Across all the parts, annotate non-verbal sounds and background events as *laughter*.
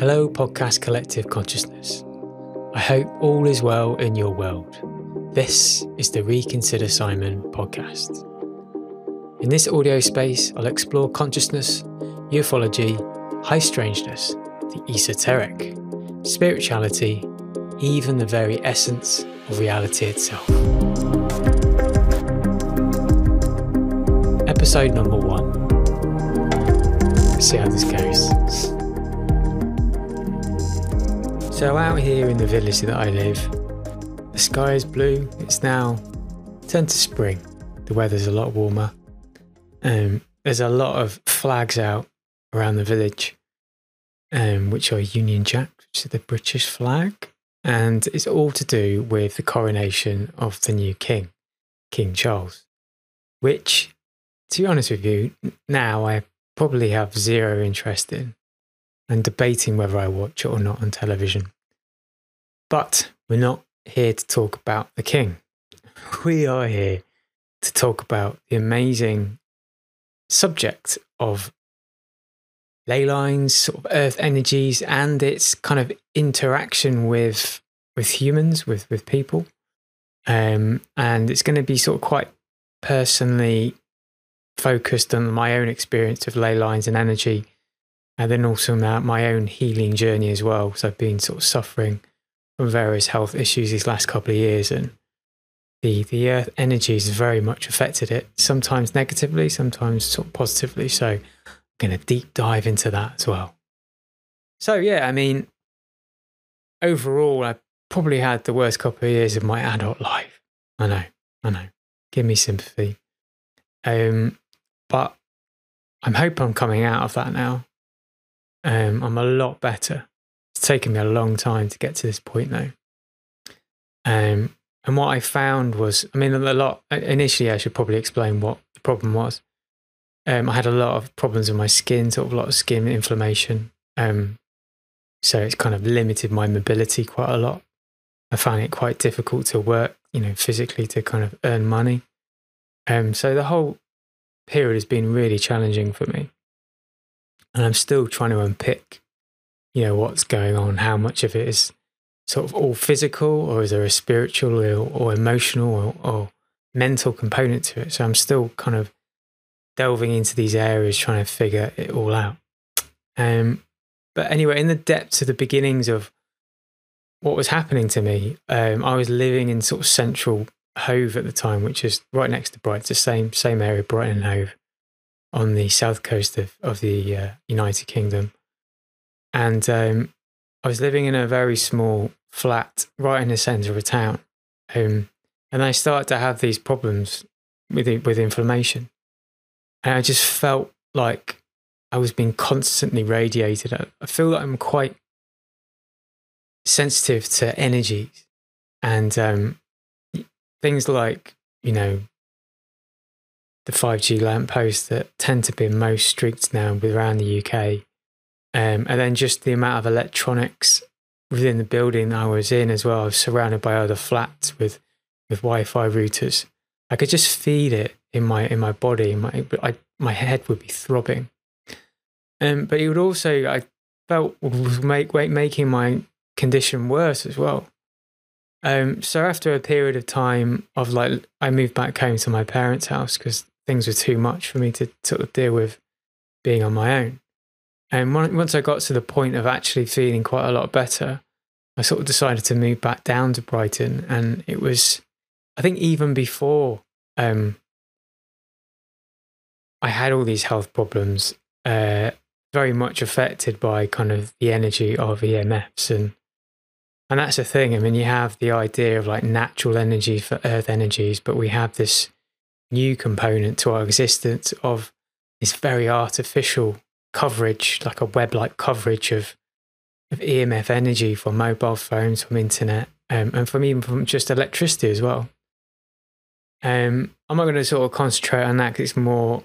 Hello, Podcast Collective Consciousness. I hope all is well in your world. This is the Reconsider Simon podcast. In this audio space, I'll explore consciousness, ufology, high strangeness, the esoteric, spirituality, even the very essence of reality itself. Episode number one. See how this goes. So, out here in the village that I live, the sky is blue. It's now turned to spring. The weather's a lot warmer. Um, there's a lot of flags out around the village, um, which are Union Jack, which is the British flag. And it's all to do with the coronation of the new king, King Charles, which, to be honest with you, now I probably have zero interest in and debating whether I watch it or not on television. But we're not here to talk about the king. *laughs* We are here to talk about the amazing subject of ley lines, sort of earth energies, and its kind of interaction with with humans, with with people. Um, and it's going to be sort of quite personally focused on my own experience of ley lines and energy and then also my, my own healing journey as well. Because I've been sort of suffering from various health issues these last couple of years, and the the earth energies very much affected it. Sometimes negatively, sometimes sort of positively. So I'm going to deep dive into that as well. So yeah, I mean, overall, I probably had the worst couple of years of my adult life. I know, I know. Give me sympathy. Um, but I'm hoping I'm coming out of that now. Um, I'm a lot better. It's taken me a long time to get to this point though. Um, and what I found was, I mean, a lot, initially, I should probably explain what the problem was. Um, I had a lot of problems with my skin, sort of a lot of skin inflammation. Um, so it's kind of limited my mobility quite a lot. I found it quite difficult to work, you know, physically to kind of earn money. Um, so the whole period has been really challenging for me and I'm still trying to unpick, you know, what's going on, how much of it is sort of all physical, or is there a spiritual or, or emotional or, or, mental component to it? So I'm still kind of delving into these areas, trying to figure it all out. Um, but anyway, in the depths of the beginnings of what was happening to me, um, I was living in sort of central Hove at the time, which is right next to Brighton, it's the same same area, Brighton and Hove on the south coast of, of the uh, United Kingdom. And um, I was living in a very small flat right in the center of a town. Um, and I started to have these problems with, with inflammation. And I just felt like I was being constantly radiated. I, I feel that I'm quite sensitive to energies and um, things like, you know, the 5G lampposts that tend to be in most streets now around the UK. Um, and then just the amount of electronics within the building I was in as well. I was surrounded by other flats with, with Wi-Fi routers. I could just feel it in my in my body. My I, my head would be throbbing. Um, but it would also I felt was make, making my condition worse as well. Um, so after a period of time of like, I moved back home to my parents' house because things were too much for me to sort of deal with being on my own. And once I got to the point of actually feeling quite a lot better, I sort of decided to move back down to Brighton. And it was, I think, even before um, I had all these health problems, uh, very much affected by kind of the energy of EMFs and and that's the thing. I mean, you have the idea of like natural energy for earth energies, but we have this new component to our existence of this very artificial coverage, like a web like coverage of, of EMF energy from mobile phones, from internet, um, and from even from just electricity as well. Um, I'm not going to sort of concentrate on that because it's more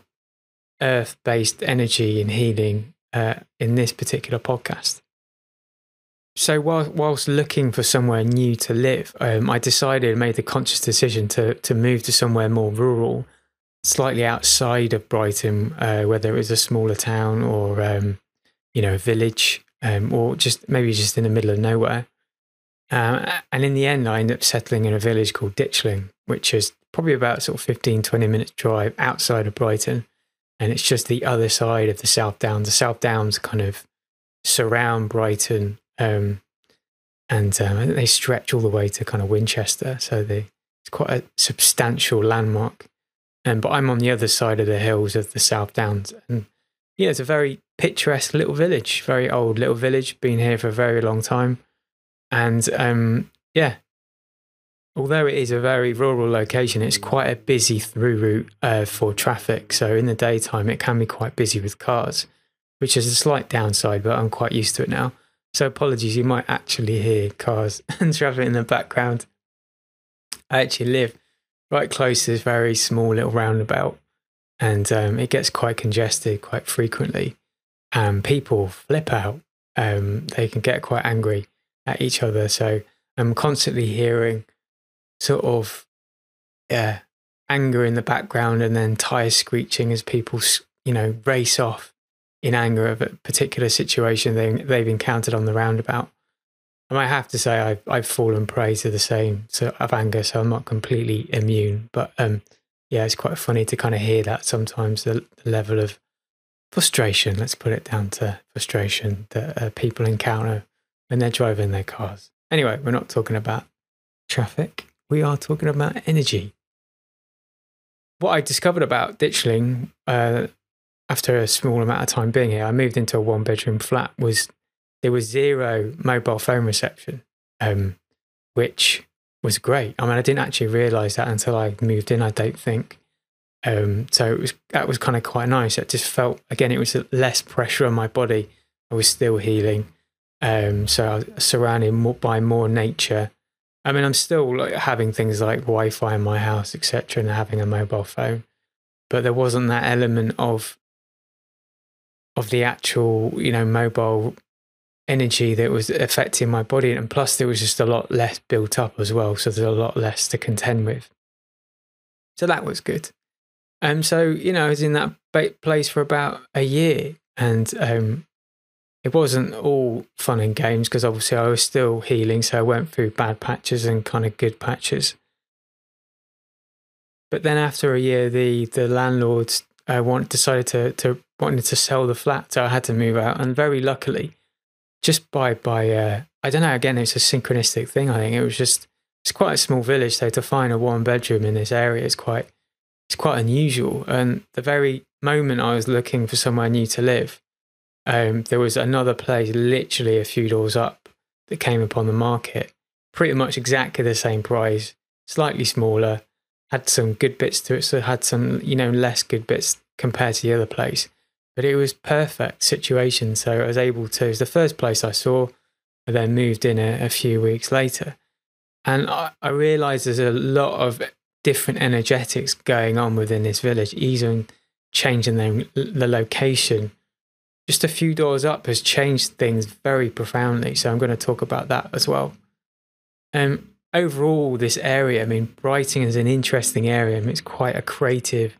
earth based energy and healing uh, in this particular podcast. So while, whilst looking for somewhere new to live, um, I decided, made the conscious decision to to move to somewhere more rural, slightly outside of Brighton, uh, whether it was a smaller town or um, you know a village. um, or just maybe just in the middle of nowhere. Um, and in the end, I ended up settling in a village called Ditchling, which is probably about sort of 15, 20 minutes drive outside of Brighton. And it's just the other side of the South Downs. The South Downs kind of surround Brighton um, and um, they stretch all the way to kind of Winchester. So they, it's quite a substantial landmark. Um, but I'm on the other side of the hills of the South Downs. And yeah, it's a very picturesque little village, very old little village, been here for a very long time. And um, yeah, although it is a very rural location, it's quite a busy through route uh, for traffic. So in the daytime, it can be quite busy with cars, which is a slight downside, but I'm quite used to it now. So apologies, you might actually hear cars *laughs* and traffic in the background. I actually live right close to this very small little roundabout, and um, it gets quite congested quite frequently. And people flip out. Um, they can get quite angry at each other. So I'm constantly hearing sort of yeah anger in the background and then tires screeching as people you know race off in anger of a particular situation they, they've encountered on the roundabout. And I have to say I've, I've fallen prey to the same sort of anger, so I'm not completely immune. But um, yeah, it's quite funny to kind of hear that sometimes the, the level of frustration, let's put it down to frustration that uh, people encounter when they're driving their cars. Anyway, we're not talking about traffic, we are talking about energy. What I discovered about Ditchling uh, after a small amount of time being here, I moved into a one bedroom flat, was there was zero mobile phone reception, um, which was great. I mean, I didn't actually realize that until I moved in, I don't think. Um, so it was that was kind of quite nice. It just felt again, it was less pressure on my body. I was still healing. Um, so I was surrounded more, by more nature. I mean, I'm still like having things like Wi-Fi in my house, etc., and having a mobile phone, but there wasn't that element of of the actual, you know, mobile energy that was affecting my body, and plus there was just a lot less built up as well, so there's a lot less to contend with. So that was good. Um, so you know, I was in that place for about a year, and um, it wasn't all fun and games because obviously I was still healing. So I went through bad patches and kind of good patches. But then after a year, the the landlords uh, want decided to to wanted to sell the flat, so I had to move out. And very luckily, just by by uh, I don't know. Again, it's a synchronistic thing. I think it was just it's quite a small village, so to find a one bedroom in this area is quite it's quite unusual. And the very moment I was looking for somewhere new to live, um, there was another place literally a few doors up that came upon the market, pretty much exactly the same price, slightly smaller, had some good bits to it, so had some, you know, less good bits compared to the other place. But it was perfect situation. So I was able to, it was the first place I saw. I then moved in a, a few weeks later. And I, I realized there's a lot of different energetics going on within this village, even changing the, the location just a few doors up has changed things very profoundly. So I'm going to talk about that as well. Um, overall, this area, I mean, Brighton is an interesting area. I mean, it's quite a creative,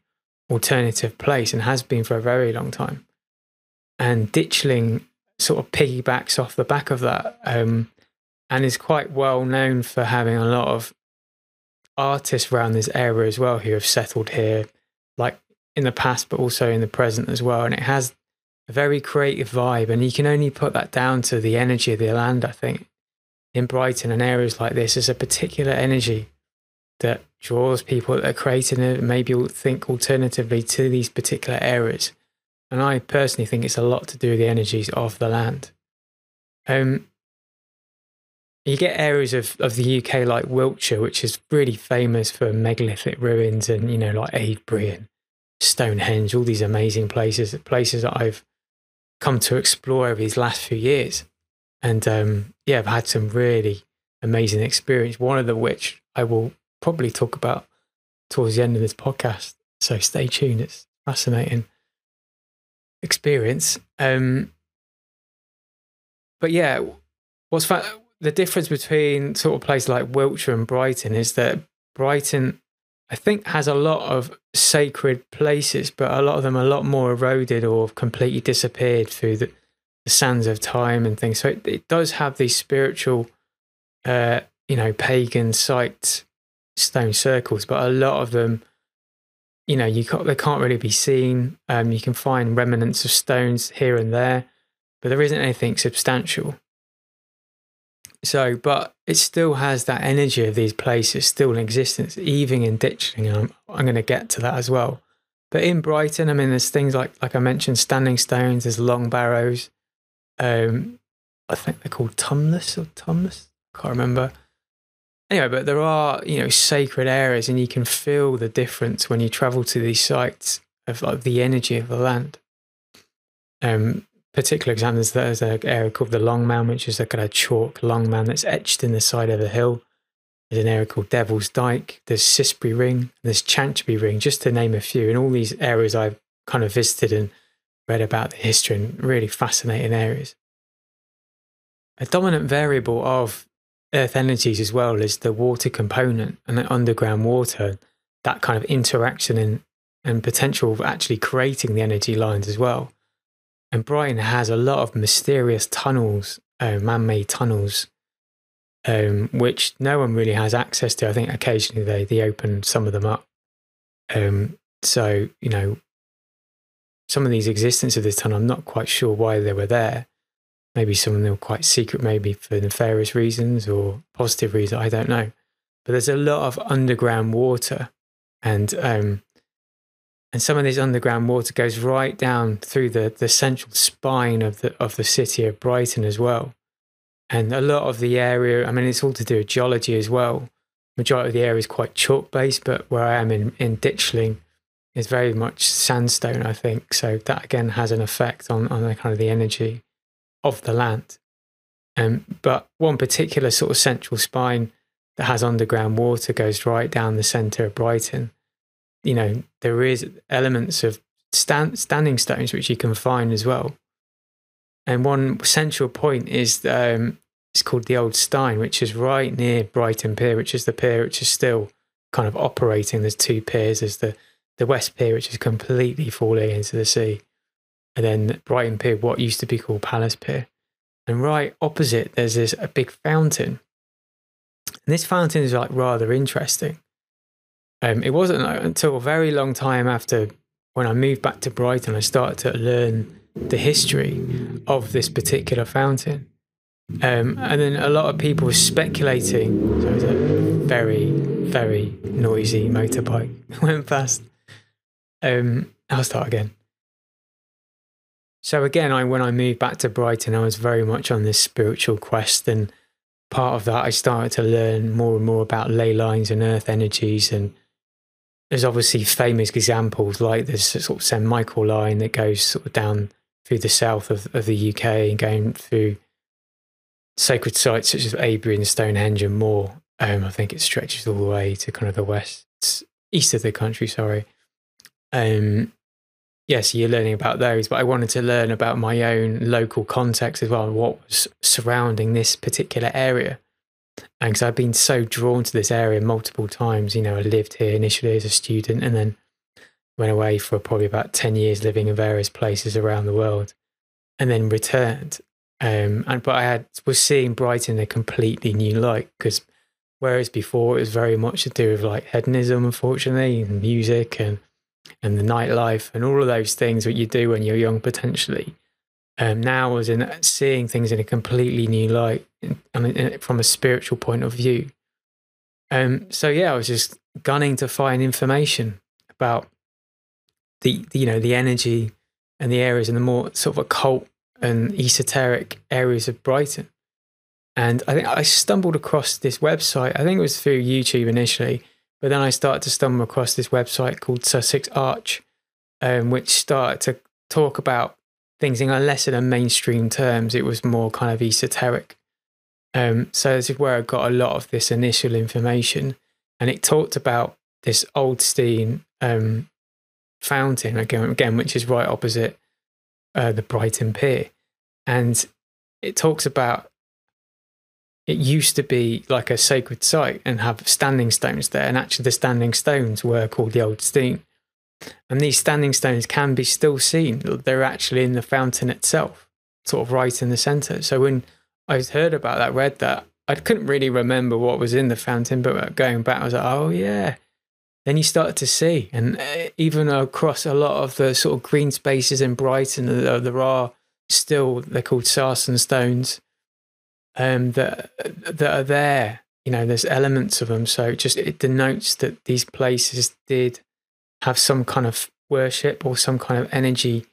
alternative place and has been for a very long time. And Ditchling sort of piggybacks off the back of that um, and is quite well known for having a lot of artists around this area as well who have settled here, like in the past, but also in the present as well. And it has a very creative vibe. And you can only put that down to the energy of the land, I think. In Brighton and areas like this, is a particular energy that draws people that are creating it, maybe think alternatively to these particular areas. And I personally think it's a lot to do with the energies of the land. Um, you get areas of, of the UK like Wiltshire, which is really famous for megalithic ruins and, you know, like Avebury and Stonehenge, all these amazing places, places that I've come to explore over these last few years. And um, yeah, I've had some really amazing experience. One of the which I will probably talk about towards the end of this podcast. So stay tuned. It's fascinating experience. Um, but yeah, what's fa- the difference between sort of places like Wiltshire and Brighton is that Brighton I think has a lot of sacred places, but a lot of them a lot more eroded or completely disappeared through the the sands of time and things. So it, it does have these spiritual, uh, you know, pagan sites, stone circles, but a lot of them, you know, you can't, they can't really be seen. Um, you can find remnants of stones here and there, but there isn't anything substantial. So, but it still has that energy of these places still in existence, even in Ditchling. I'm, I'm going to get to that as well. But in Brighton, I mean, there's things like, like I mentioned, standing stones. There's long barrows. Um, I think they're called Tumless or Tumless. Can't remember. Anyway, but there are you know sacred areas, and you can feel the difference when you travel to these sites of like the energy of the land. Um, particular examples, there's an area called the Long Mound, which is a kind of chalk long mound that's etched in the side of the hill. There's an area called Devil's Dyke. There's Cissbury Ring. There's Chantry Ring, just to name a few. And all these areas I've kind of visited and read about the history and really fascinating areas. A dominant variable of Earth energies as well is the water component and the underground water, that kind of interaction and, and potential of actually creating the energy lines as well. And Brighton has a lot of mysterious tunnels, uh, man made tunnels, um, which no one really has access to. I think occasionally they, they open some of them up. Um, so, you know, some of these existence of this tunnel, I'm not quite sure why they were there. Maybe some of them were quite secret, maybe for nefarious reasons or positive reasons. I don't know. But there's a lot of underground water, and um, and some of this underground water goes right down through the, the central spine of the of the city of Brighton as well. And a lot of the area, I mean, it's all to do with geology as well. Majority of the area is quite chalk based, but where I am in, in Ditchling is very much sandstone, I think. So that again has an effect on, on the kind of the energy of the land. Um, but one particular sort of central spine that has underground water goes right down the centre of Brighton you know, there is elements of stand, standing stones which you can find as well. And one central point is um, it's called the Old Steine, which is right near Brighton Pier, which is the pier which is still kind of operating. There's two piers. There's the, the West Pier, which is completely falling into the sea. And then Brighton Pier, what used to be called Palace Pier. And right opposite, there's this a big fountain. And this fountain is like rather interesting. Um, it wasn't until a very long time after when I moved back to Brighton, I started to learn the history of this particular fountain. Um, and then a lot of people were speculating. So it was a very, very noisy motorbike *laughs* went past. Um, I'll start again. So again, I when I moved back to Brighton, I was very much on this spiritual quest, and part of that, I started to learn more and more about ley lines and earth energies and there's obviously famous examples like this sort of St Michael line that goes sort of down through the south of, of the UK and going through sacred sites such as Avebury and Stonehenge and more. Um, I think it stretches all the way to kind of the west, east of the country. Sorry. Um, yes, you're learning about those, but I wanted to learn about my own local context as well, what was surrounding this particular area and because I've been so drawn to this area multiple times, you know, I lived here initially as a student and then went away for probably about 10 years living in various places around the world and then returned. Um, and but I had was seeing Brighton in a completely new light because whereas before it was very much to do with like hedonism, unfortunately, and music and and the nightlife and all of those things that you do when you're young potentially um, now as in seeing things in a completely new light and from a spiritual point of view. Um, so yeah, I was just gunning to find information about the, the you know the energy and the areas and the more sort of occult and esoteric areas of Brighton. And I think I stumbled across this website. I think it was through YouTube initially, but then I started to stumble across this website called Sussex Arch, um, which started to talk about things in a lesser than mainstream terms. It was more kind of esoteric. Um, so this is where I got a lot of this initial information, and it talked about this Old Steine um, fountain again, again, which is right opposite uh, the Brighton Pier, and it talks about it used to be like a sacred site and have standing stones there, and actually the standing stones were called the Old Steine. And these standing stones can be still seen. They're actually in the fountain itself. sort of right in the center. So when I heard about that, read that, I couldn't really remember what was in the fountain, but going back, I was like, oh yeah. Then you start to see, and uh, even across a lot of the sort of green spaces in Brighton, there are still they're called sarsen stones um, that that are there. You know, there's elements of them, so just it denotes that these places did have some kind of worship or some kind of energy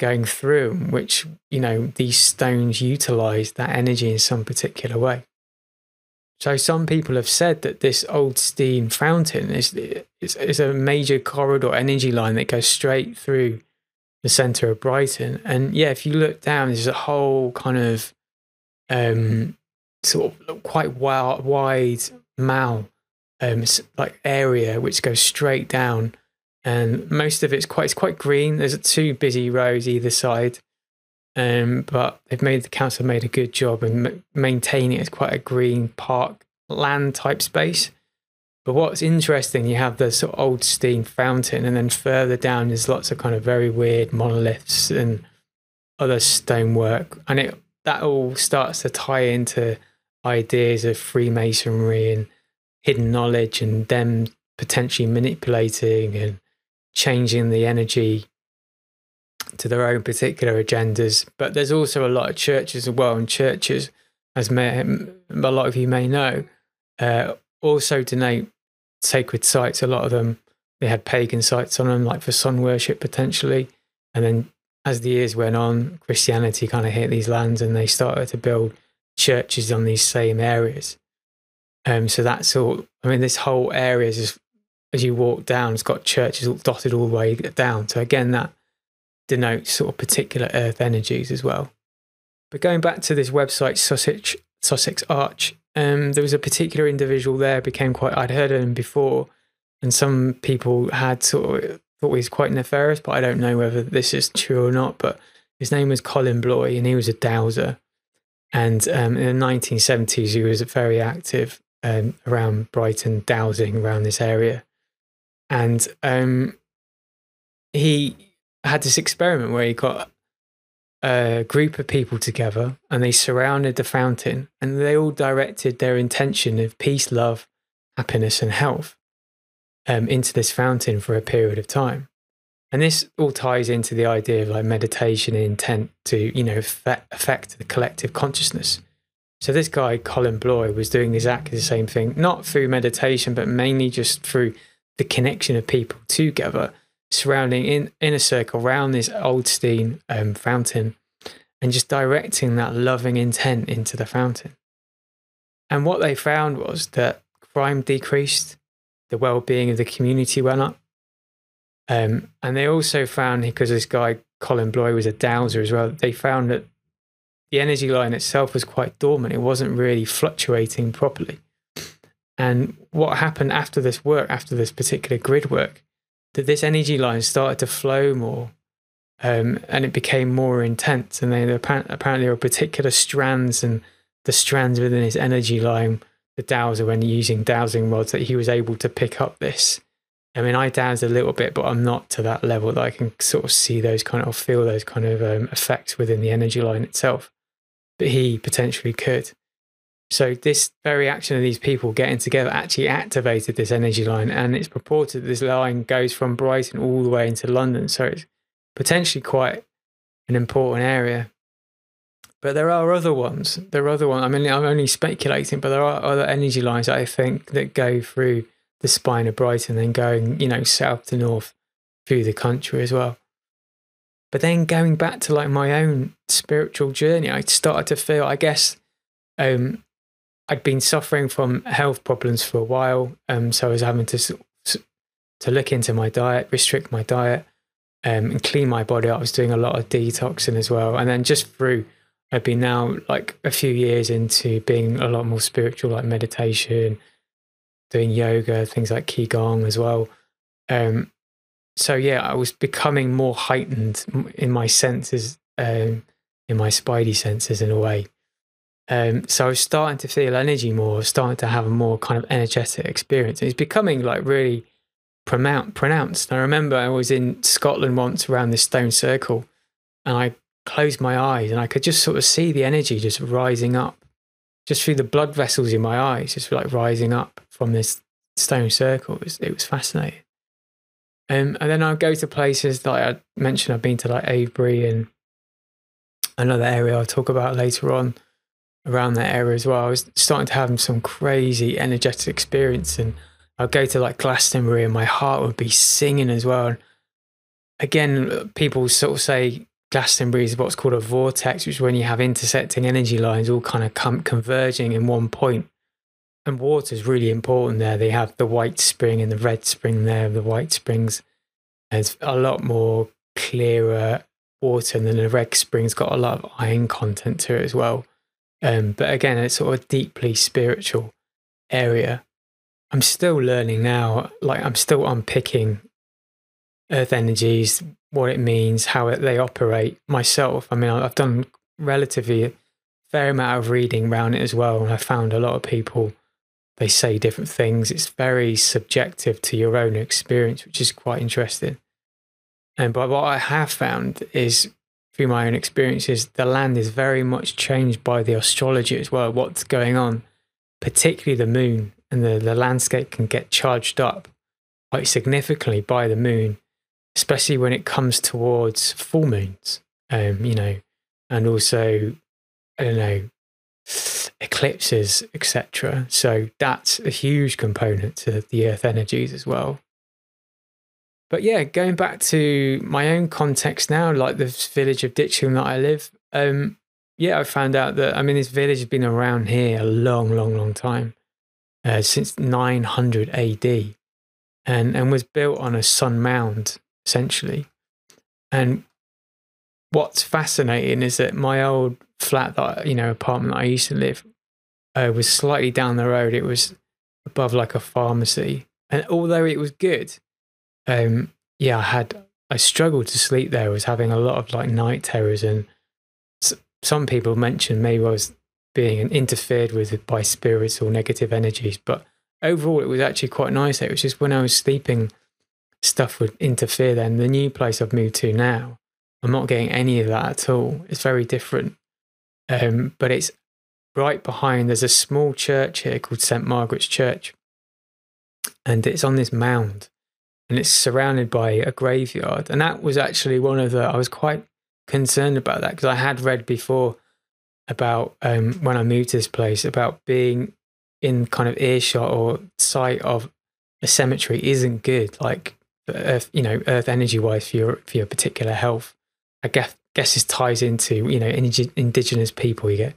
going through, which you know these stones utilize that energy in some particular way. So some people have said that this old Steine fountain is, is, is a major corridor energy line that goes straight through the center of Brighton. And yeah, if you look down, there's a whole kind of um, sort of quite wide, wide mall, um, like area which goes straight down, and most of it's quite it's quite green. There's two busy roads either side, um, but they've made the council made a good job in maintaining it as quite a green park land type space. But what's interesting, you have the sort of old Steine fountain, and then further down there's lots of kind of very weird monoliths and other stonework, and it that all starts to tie into ideas of Freemasonry and hidden knowledge, and them potentially manipulating and changing the energy to their own particular agendas. But there's also a lot of churches as well, and churches, as may, a lot of you may know, uh, also donate sacred sites. A lot of them they had pagan sites on them, like for sun worship potentially. And then as the years went on, Christianity kind of hit these lands, and they started to build churches on these same areas. Um, so that's all. I mean, this whole area is just, as you walk down, it's got churches dotted all the way down. So again, that denotes sort of particular earth energies as well. But going back to this website, Sussex, Sussex Arch, um, there was a particular individual there became quite, I'd heard of him before, and some people had sort of thought he was quite nefarious, but I don't know whether this is true or not. But his name was Colin Bloy, and he was a dowser. And um, in the 1970s, he was very active um, around Brighton, dowsing around this area. And um, he had this experiment where he got a group of people together and they surrounded the fountain and they all directed their intention of peace, love, happiness, and health um, into this fountain for a period of time. And this all ties into the idea of like meditation and intent to, you know, affect the collective consciousness. So this guy, Colin Bloy, was doing exactly the same thing, not through meditation, but mainly just through the connection of people together surrounding in, in a circle around this old Steine um, fountain and just directing that loving intent into the fountain. And what they found was that crime decreased, the well being of the community went up. Um, and they also found, because this guy, Colin Bloy, was a dowser as well, they found that the energy line itself was quite dormant. It wasn't really fluctuating properly. And what happened after this work, after this particular grid work, that this energy line started to flow more um, and it became more intense. And then apparently there were particular strands and the strands within this energy line, the dowser, when using dowsing rods, that he was able to pick up this. I mean, I dowse a little bit, but I'm not to that level that I can sort of see those kind of, feel those kind of um, effects within the energy line itself. But he potentially could. So this very action of these people getting together actually activated this energy line, and it's purported that this line goes from Brighton all the way into London. So it's potentially quite an important area. But there are other ones. There are other ones. I mean, I'm only speculating, but there are other energy lines I think that go through the spine of Brighton and going, you know, south to north through the country as well. But then going back to like my own spiritual journey, I started to feel, I guess, um, I'd been suffering from health problems for a while, um, so I was having to to look into my diet, restrict my diet, um, and clean my body. I was doing a lot of detoxing as well, and then just through, I've been now like a few years into being a lot more spiritual, like meditation, doing yoga, things like qigong as well. Um, so yeah, I was becoming more heightened in my senses, um, in my spidey senses in a way. Um, so I was starting to feel energy more, starting to have a more kind of energetic experience. And it's becoming like really pronounced. I remember I was in Scotland once around this stone circle and I closed my eyes and I could just sort of see the energy just rising up, just through the blood vessels in my eyes, just like rising up from this stone circle. It was, it was fascinating. Um, and then I'll go to places that I mentioned, I've been to like Avebury and another area I'll talk about later on around that area as well. I was starting to have some crazy energetic experience and I'd go to like Glastonbury and my heart would be singing as well. And again, people sort of say Glastonbury is what's called a vortex, which is when you have intersecting energy lines all kind of come converging in one point. And water is really important there. They have the white spring and the red spring there. The white springs has a lot more clearer water, than the red spring's got a lot of iron content to it as well. Um, but again, it's sort of a deeply spiritual area. I'm still learning now. Like I'm still unpicking earth energies, what it means, how it, they operate myself. I mean, I've done relatively fair amount of reading around it as well, and I found a lot of people they say different things. It's very subjective to your own experience, which is quite interesting. And but what I have found is through my own experiences, the land is very much changed by the astrology as well. What's going on, particularly the moon, and the, the landscape can get charged up quite significantly by the moon especially when it comes towards full moons, um, you know, and also, I don't know, eclipses, etc. So that's a huge component to the earth energies as well. But yeah, going back to my own context now, like the village of Ditchling that I live, um, yeah, I found out that, I mean, this village has been around here a long, long, long time, uh, since 900 AD, and, and was built on a sun mound essentially. And what's fascinating is that my old flat that you know apartment that I used to live uh, was slightly down the road. It was above like a pharmacy, and although it was good, um, yeah, I had I struggled to sleep there. I was having a lot of like night terrors, and some people mentioned maybe I was being interfered with by spirits or negative energies, but overall it was actually quite nice. It was just when I was sleeping stuff would interfere then. The new place I've moved to now, I'm not getting any of that at all. It's very different. Um, but it's right behind, there's a small church here called St. Margaret's Church. And it's on this mound and it's surrounded by a graveyard. And that was actually one of the, I was quite concerned about that because I had read before about um, when I moved to this place about being in kind of earshot or sight of a cemetery isn't good. Like earth, you know, earth energy wise for your for your particular health. I guess guess this ties into you know indigenous people. You get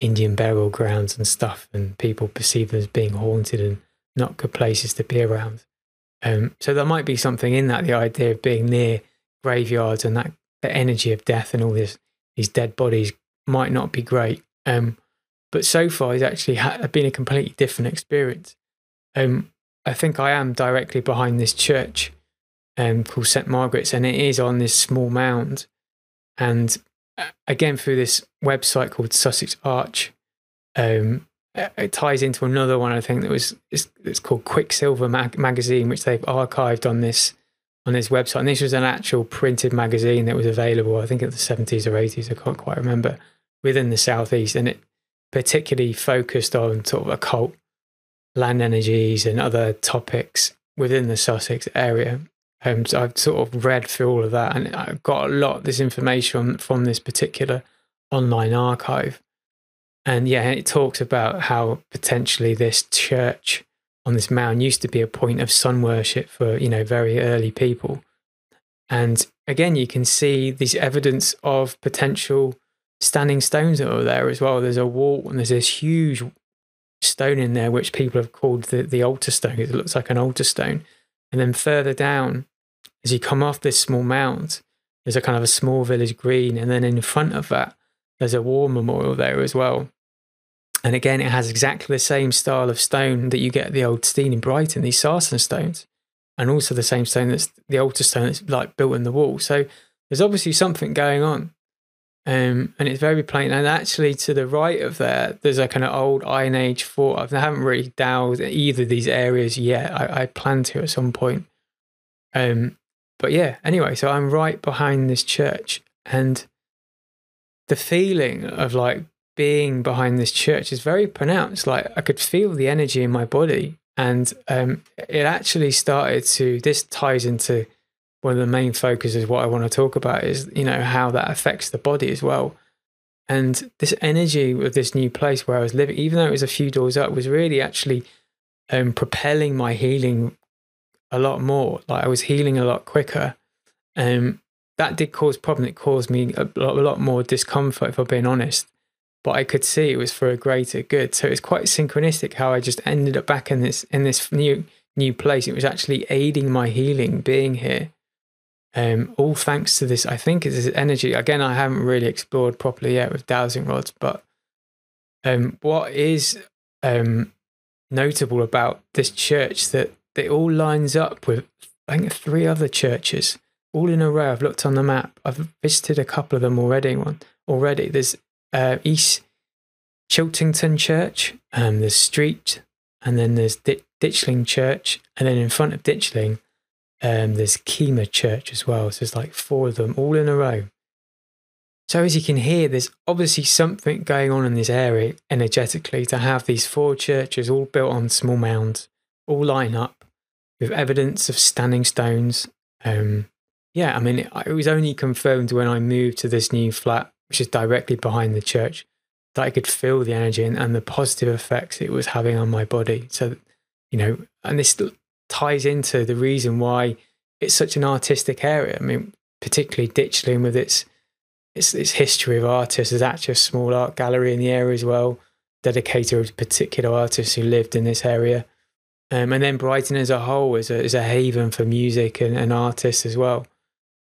Indian burial grounds and stuff, and people perceive them as being haunted and not good places to be around. Um, so there might be something in that. The idea of being near graveyards and that the energy of death and all this these dead bodies might not be great. Um, but so far, it's actually ha- been a completely different experience. Um, I think I am directly behind this church um, called St Margaret's, and it is on this small mound. And uh, again, through this website called Sussex Arch, um, it ties into another one I think that was it's, it's called Quicksilver Mag- magazine, which they've archived on this on this website. And this was an actual printed magazine that was available, I think, in the seventies or eighties. I can't quite remember within the southeast, and it particularly focused on sort of occult land energies and other topics within the Sussex area. Um, so I've sort of read through all of that and I've got a lot of this information from this particular online archive. And yeah, it talks about how potentially this church on this mound used to be a point of sun worship for, you know, very early people. And again, you can see this evidence of potential standing stones that are there as well. There's a wall and there's this huge stone in there, which people have called the, the altar stone. It looks like an altar stone. And then further down, as you come off this small mount, there's a kind of a small village green, and then in front of that, there's a war memorial there as well. And again, it has exactly the same style of stone that you get at the old Steine in Brighton, these sarsen stones, and also the same stone that's the altar stone that's like built in the wall. So there's obviously something going on. Um, and it's very plain. And actually, to the right of there, there's a kind of old Iron Age fort. I haven't really delved either of these areas yet. I, I plan to at some point. Um, but yeah, anyway, so I'm right behind this church, and the feeling of like being behind this church is very pronounced. Like I could feel the energy in my body, and um, it actually started to. This ties into one of the main focuses. What I want to talk about is you know how that affects the body as well. And this energy of this new place where I was living, even though it was a few doors up, was really actually um, propelling my healing a lot more. Like I was healing a lot quicker. Um, that did cause problem. It caused me a lot, a lot more discomfort, if I'm being honest. But I could see it was for a greater good. So it's quite synchronistic how I just ended up back in this in this new new place. It was actually aiding my healing being here. Um, all thanks to this, I think it's this energy. Again, I haven't really explored properly yet with dowsing rods, but um, what is um, notable about this church that it all lines up with I think three other churches all in a row. I've looked on the map. I've visited a couple of them already. One already. There's uh, East Chiltington Church, um, there's Streat, and then there's Ditchling Church, and then in front of Ditchling, um, there's Keymer Church as well. So there's like four of them all in a row. So as you can hear, there's obviously something going on in this area energetically to have these four churches all built on small mounds, all line up with evidence of standing stones. Um, yeah, I mean, it, it was only confirmed when I moved to this new flat, which is directly behind the church, that I could feel the energy and, and the positive effects it was having on my body. So, you know, and this ties into the reason why it's such an artistic area. I mean, particularly Ditchling with its its, its history of artists. There's actually a small art gallery in the area as well, dedicated to particular artists who lived in this area. Um, and then Brighton as a whole is a, is a haven for music and, and artists as well.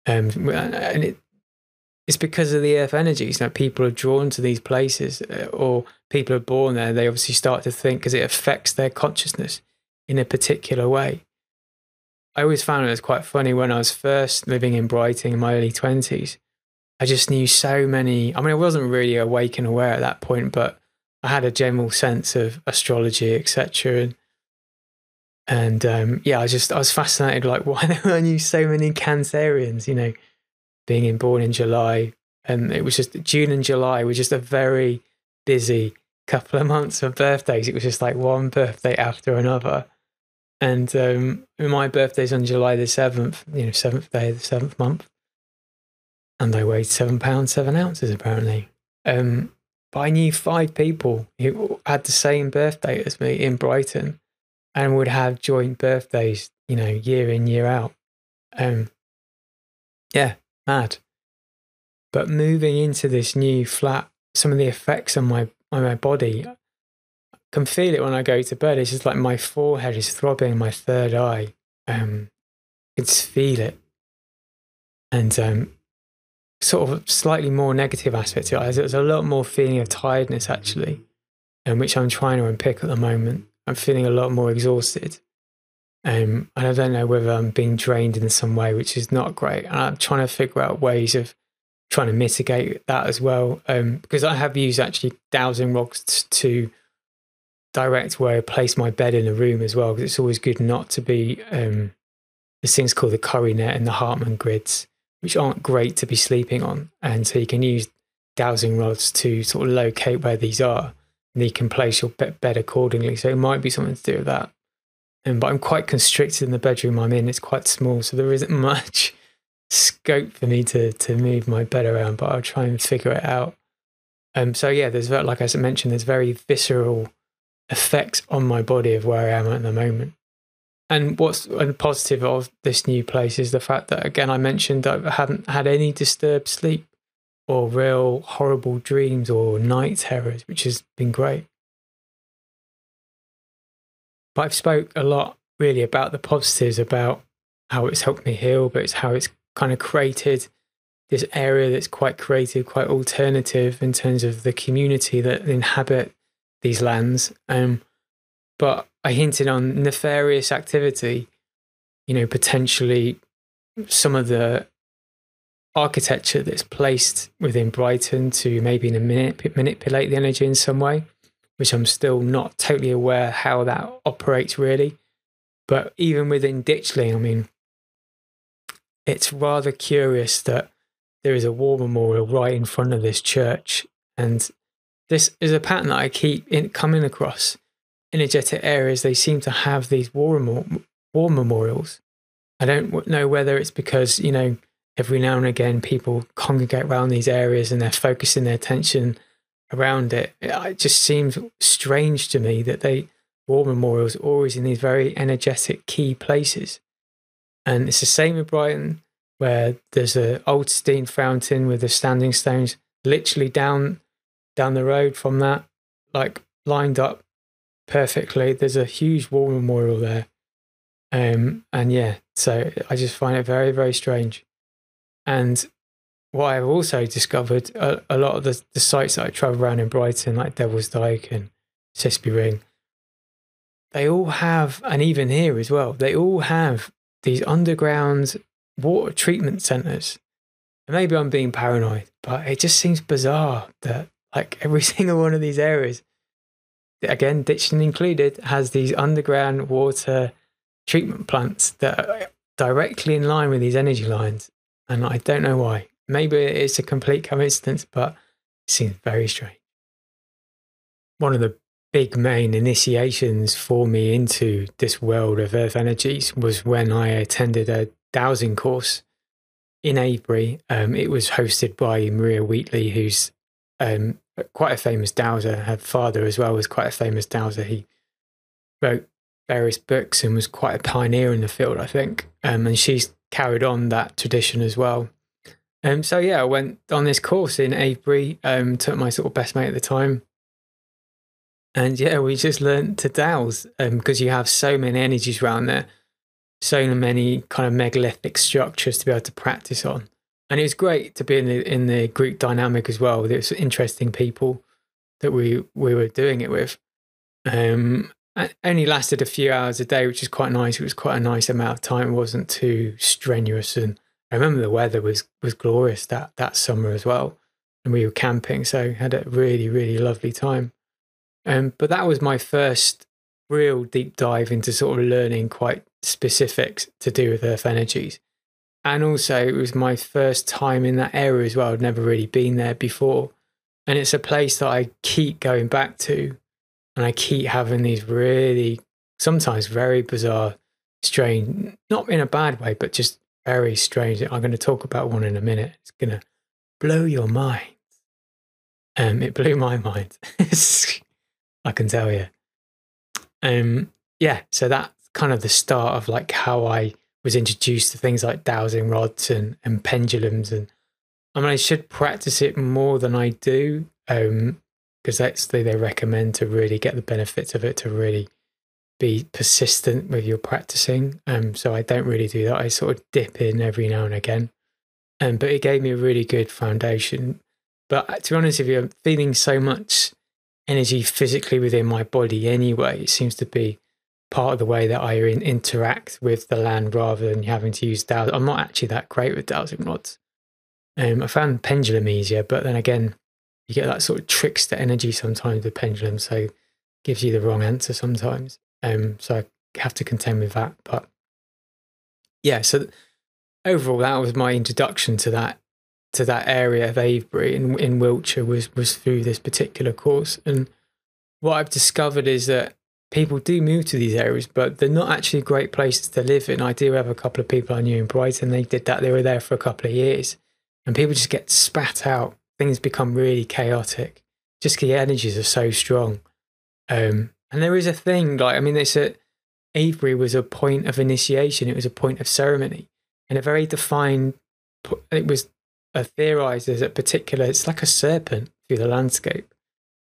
Um, and it, it's because of the earth energies that people are drawn to these places uh, or people are born there. They obviously start to think because it affects their consciousness in a particular way. I always found it was quite funny when I was first living in Brighton in my early 20s. I just knew so many. I mean, I wasn't really awake and aware at that point, but I had a general sense of astrology, etc. And and um, yeah, I just I was fascinated, like *laughs* why I knew so many Cancerians. You know, being in, born in July, and it was just June and July were just a very busy couple of months of birthdays. It was just like one birthday after another. And um, my birthday's on July the seventh, you know, seventh day of the seventh month and I weighed seven pounds seven ounces apparently. Um, but I knew five people who had the same birthday as me in Brighton, and would have joint birthdays, you know, year in year out. Um, yeah, mad. But moving into this new flat, some of the effects on my on my body, I can feel it when I go to bed. It's just like my forehead is throbbing, my third eye. Um, I can feel it, and um, sort of slightly more negative aspect to it. There's a lot more feeling of tiredness actually, and which I'm trying to unpick at the moment. I'm feeling a lot more exhausted. Um, and I don't know whether I'm being drained in some way, which is not great. And I'm trying to figure out ways of trying to mitigate that as well. Um, because I have used actually dowsing rods to direct where I place my bed in the room as well. Because it's always good not to be um, this thing's called the Curry net and the Hartmann grids which aren't great to be sleeping on. And so you can use dowsing rods to sort of locate where these are you can place your bed accordingly. So it might be something to do with that. And, but I'm quite constricted in the bedroom I'm in. It's quite small, so there isn't *laughs* much scope for me to to move my bed around. But I'll try and figure it out. Um, so yeah, there's like I mentioned, there's very visceral effects on my body of where I am at the moment. And what's a positive of this new place is the fact that, again, I mentioned I haven't had any disturbed sleep or real horrible dreams or night terrors, which has been great. But I've spoke a lot really about the positives, about how it's helped me heal, but it's how it's kind of created this area that's quite creative, quite alternative in terms of the community that inhabit these lands. Um, but I hinted on nefarious activity, you know, potentially some of the architecture that's placed within Brighton to maybe in a minute manipulate the energy in some way, which I'm still not totally aware how that operates really. But even within Ditchling, I mean, it's rather curious that there is a war memorial right in front of this church. And this is a pattern that I keep in, coming across. Energetic areas, they seem to have these war, war memorials. I don't know whether it's because, you know, every now and again people congregate around these areas and they're focusing their attention around it. It just seems strange to me that they war memorials are always in these very energetic key places. And it's the same with Brighton where there's a Old Steine fountain with the standing stones literally down down the road from that, like lined up perfectly. There's a huge war memorial there. Um, and yeah, so I just find it very, very strange. And what I've also discovered, a, a lot of the, the sites that I travel around in Brighton, like Devil's Dyke and Cissbury Ring, they all have, and even here as well, they all have these underground water treatment centers. And maybe I'm being paranoid, but it just seems bizarre that like *laughs* every single one of these areas, again, Ditchling included, has these underground water treatment plants that are directly in line with these energy lines. And I don't know why. Maybe it's a complete coincidence, but it seems very strange. One of the big main initiations for me into this world of earth energies was when I attended a dowsing course in Avebury. Um, it was hosted by Maria Wheatley, who's um, quite a famous dowser. Her father, as well, was quite a famous dowser. He wrote various books and was quite a pioneer in the field, I think. Um, and she's carried on that tradition as well. Um, so yeah, I went on this course in Avebury. Um, took my sort of best mate at the time, and yeah, we just learned to dowse because um, you have so many energies around there so many kind of megalithic structures to be able to practice on. And it was great to be in the in the group dynamic as well. There was interesting people that we we were doing it with. Um, it only lasted a few hours a day, which is quite nice. It was quite a nice amount of time. It wasn't too strenuous, and I remember the weather was was glorious that that summer as well. And we were camping, so had a really really lovely time. Um, but that was my first real deep dive into sort of learning quite specifics to do with earth energies. And also, it was my first time in that area as well. I'd never really been there before. And it's a place that I keep going back to. And I keep having these really, sometimes very bizarre, strange, not in a bad way, but just very strange. I'm going to talk about one in a minute. It's going to blow your mind. Um, it blew my mind. *laughs* I can tell you. Um, yeah, so that's kind of the start of like how I was introduced to things like dowsing rods and, and pendulums. And I mean, I should practice it more than I do because that's the, they recommend to really get the benefits of it to really be persistent with your practicing. Um, so I don't really do that. I sort of dip in every now and again. Um, but it gave me a really good foundation. But to be honest with you, I'm feeling so much energy physically within my body anyway. It seems to be part of the way that I in, interact with the land rather than having to use dowsing. I'm not actually that great with dowsing rods. Um, I found pendulum easier, but then again, you get that sort of trickster energy sometimes with pendulum, so gives you the wrong answer sometimes. Um, so I have to contend with that. But yeah, so overall, that was my introduction to that to that area of Avebury in, in Wiltshire was was through this particular course. And what I've discovered is that people do move to these areas, but they're not actually great places to live in. I do have a couple of people I knew in Brighton. They did that. They were there for a couple of years, and people just get spat out. Things become really chaotic. Just the energies are so strong. Um, and there is a thing like I mean, it's a Avebury was a point of initiation. It was a point of ceremony, and a very defined. It was a theorized as a particular, it's like a serpent through the landscape.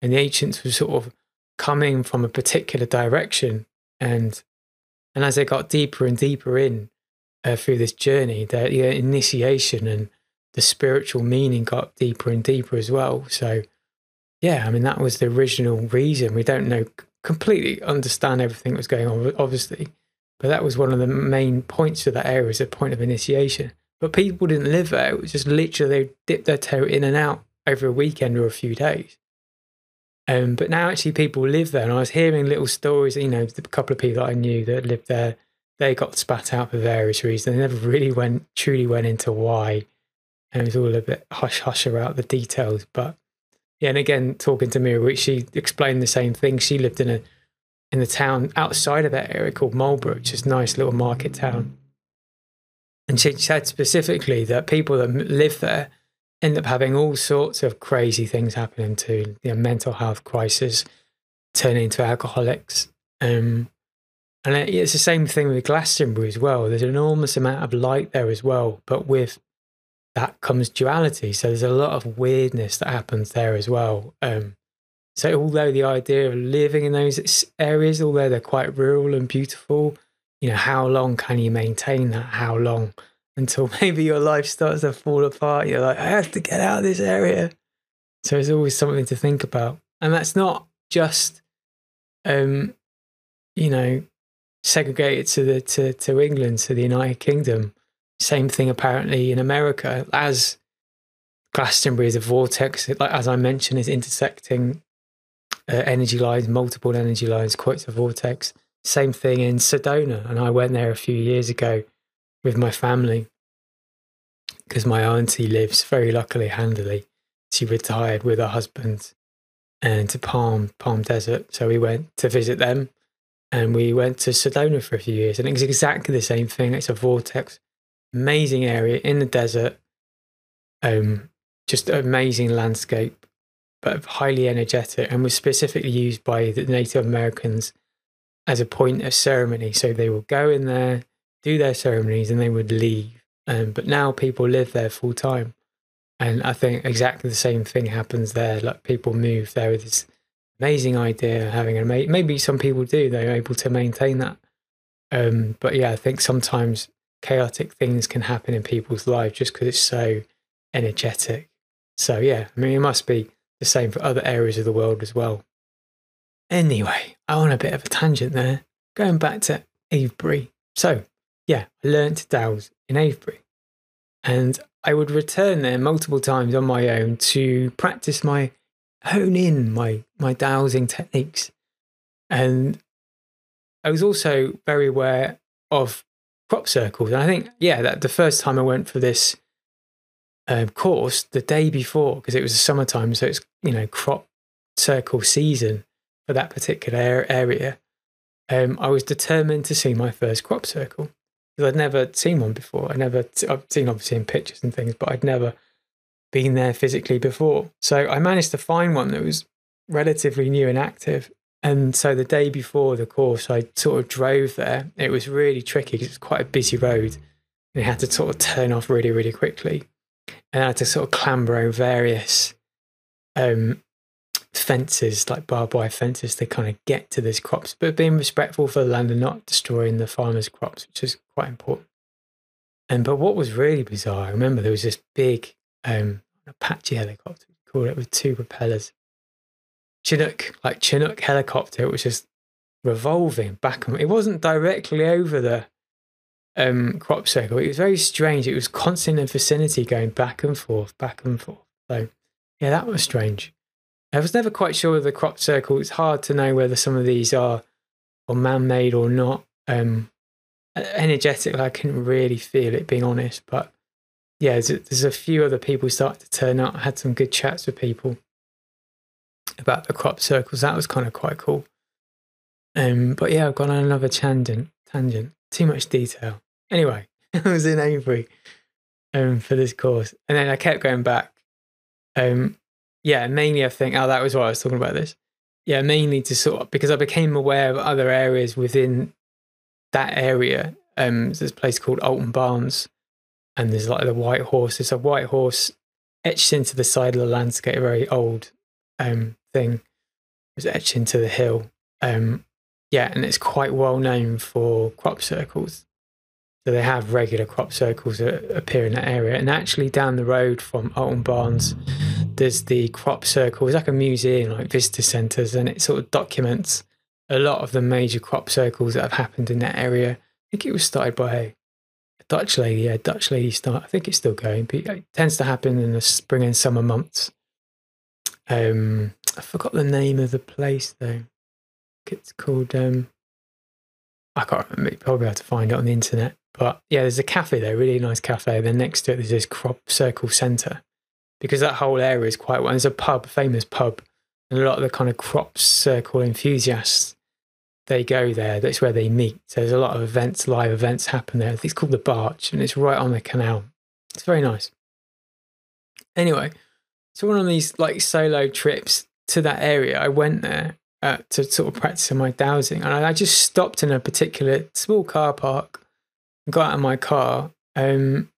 And the ancients were sort of coming from a particular direction. And, and as they got deeper and deeper in uh, through this journey, their, their initiation and the spiritual meaning got deeper and deeper as well. So, yeah, I mean, that was the original reason. We don't know completely understand everything that was going on, obviously, but that was one of the main points of that area as a point of initiation. But people didn't live there. It was just literally they dipped their toe in and out over a weekend or a few days. Um, but now actually people live there. And I was hearing little stories, you know, a couple of people that I knew that lived there, they got spat out for various reasons. They never really went, truly went into why. It was all a bit hush hush about the details. But yeah, and again, talking to Mira, which she explained the same thing. She lived in a in the town outside of that area called Marlborough, which is a nice little market town. And she said specifically that people that live there end up having all sorts of crazy things happening to you know, mental health crisis, turning into alcoholics. Um, and it's the same thing with Glastonbury as well. There's an enormous amount of light there as well, but with that comes duality. So there's a lot of weirdness that happens there as well. Um, so although the idea of living in those areas, although they're quite rural and beautiful, you know, how long can you maintain that? How long until *laughs* maybe your life starts to fall apart? You're like, I have to get out of this area. So it's always something to think about. And that's not just, um, you know, segregated to the to, to England, to the United Kingdom. Same thing apparently in America, as Glastonbury is a vortex, like as I mentioned, is intersecting uh, energy lines, multiple energy lines, quite a vortex. Same thing in Sedona, and I went there a few years ago with my family because my auntie lives very luckily, handily. She retired with her husband and to Palm Palm Desert, so we went to visit them, and we went to Sedona for a few years, and it's exactly the same thing. It's a vortex, amazing area in the desert, um, just amazing landscape, but highly energetic, and was specifically used by the Native Americans as a point of ceremony. So they would go in there, do their ceremonies, and they would leave. Um, but now people live there full time. And I think exactly the same thing happens there. Like people move there with this amazing idea, of having amazing, maybe some people do, they're able to maintain that. Um, but yeah, I think sometimes chaotic things can happen in people's lives just because it's so energetic. So yeah, I mean, it must be the same for other areas of the world as well. Anyway, I on a bit of a tangent there. Going back to Avebury. So, yeah, I learned to dowse in Avebury. And I would return there multiple times on my own to practice my hone in my my dowsing techniques. And I was also very aware of crop circles. And I think, yeah, that the first time I went for this um, course, the day before, because it was summertime, so it's you know crop circle season for that particular area, um, I was determined to see my first crop circle because I'd never seen one before. I never, t- I've seen obviously in pictures and things, but I'd never been there physically before. So I managed to find one that was relatively new and active. And so the day before the course, I sort of drove there. It was really tricky because it's quite a busy road and it had to sort of turn off really, really quickly. And I had to sort of clamber over various um, fences, like barbed wire fences, to kind of get to these crops, but being respectful for the land and not destroying the farmers' crops, which is quite important. And but what was really bizarre, I remember there was this big um, Apache helicopter, we call it, with two propellers. Chinook, like Chinook helicopter, it was just revolving back and it wasn't directly over the um, crop circle. It was very strange. It was constant in vicinity going back and forth, back and forth. So yeah, that was strange. I was never quite sure of the crop circle. It's hard to know whether some of these are or man-made or not. Um, energetic, I couldn't really feel it, being honest. But yeah, there's a, there's a few other people started to turn up. I had some good chats with people about the crop circles. That was kind of quite cool. Um, but yeah, I've gone on another tangent. Tangent. Too much detail. Anyway, *laughs* I was in Avebury um, for this course, and then I kept going back. Um, yeah, mainly I think, oh, that was why I was talking about this. Yeah, mainly to sort of, because I became aware of other areas within that area. Um, there's a place called Alton Barnes, and there's like the White Horse. There's a white horse etched into the side of the landscape, very old um, thing. Was etched into the hill. Um, yeah, and it's quite well known for crop circles. So they have regular crop circles that appear in that area. And actually, down the road from Alton Barnes, there's the crop circle. It's like a museum, like visitor centres, and it sort of documents a lot of the major crop circles that have happened in that area. I think it was started by a Dutch lady. Yeah, Dutch lady start. I think it's still going, but it tends to happen in the spring and summer months. Um, I forgot the name of the place though. It's called um, I can't remember. Probably have to find it on the internet. But yeah, there's a cafe there, really nice cafe. Then next to it, there's this crop circle centre because that whole area is quite well. There's a pub, famous pub, and a lot of the kind of crop circle enthusiasts they go there. That's where they meet. So there's a lot of events, live events happen there. It's called the Barge, and it's right on the canal. It's very nice. Anyway, so one of these like solo trips to that area, I went there uh, to sort of practice my dowsing, and I, I, just stopped in a particular small car park, got out of my car, um,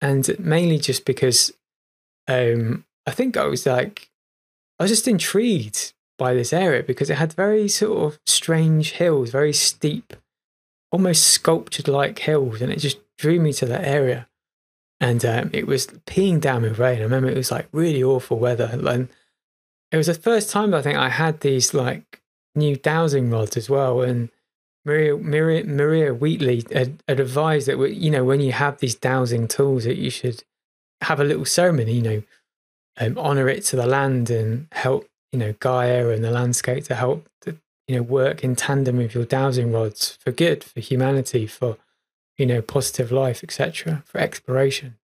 and mainly just because um, I think I was like, I was just intrigued by this area because it had very sort of strange hills, very steep, almost sculptured like hills, and it just drew me to that area. And um, it was peeing down with rain. I remember it was like really awful weather. And it was the first time I think I had these like new dowsing rods as well. And Maria Maria, Maria Wheatley had, had advised that you know when you have these dowsing tools that you should have a little ceremony, you know, um, honor it to the land and help you know Gaia and the landscape to help to, you know work in tandem with your dowsing rods for good, for humanity, for you know positive life, etc., for exploration.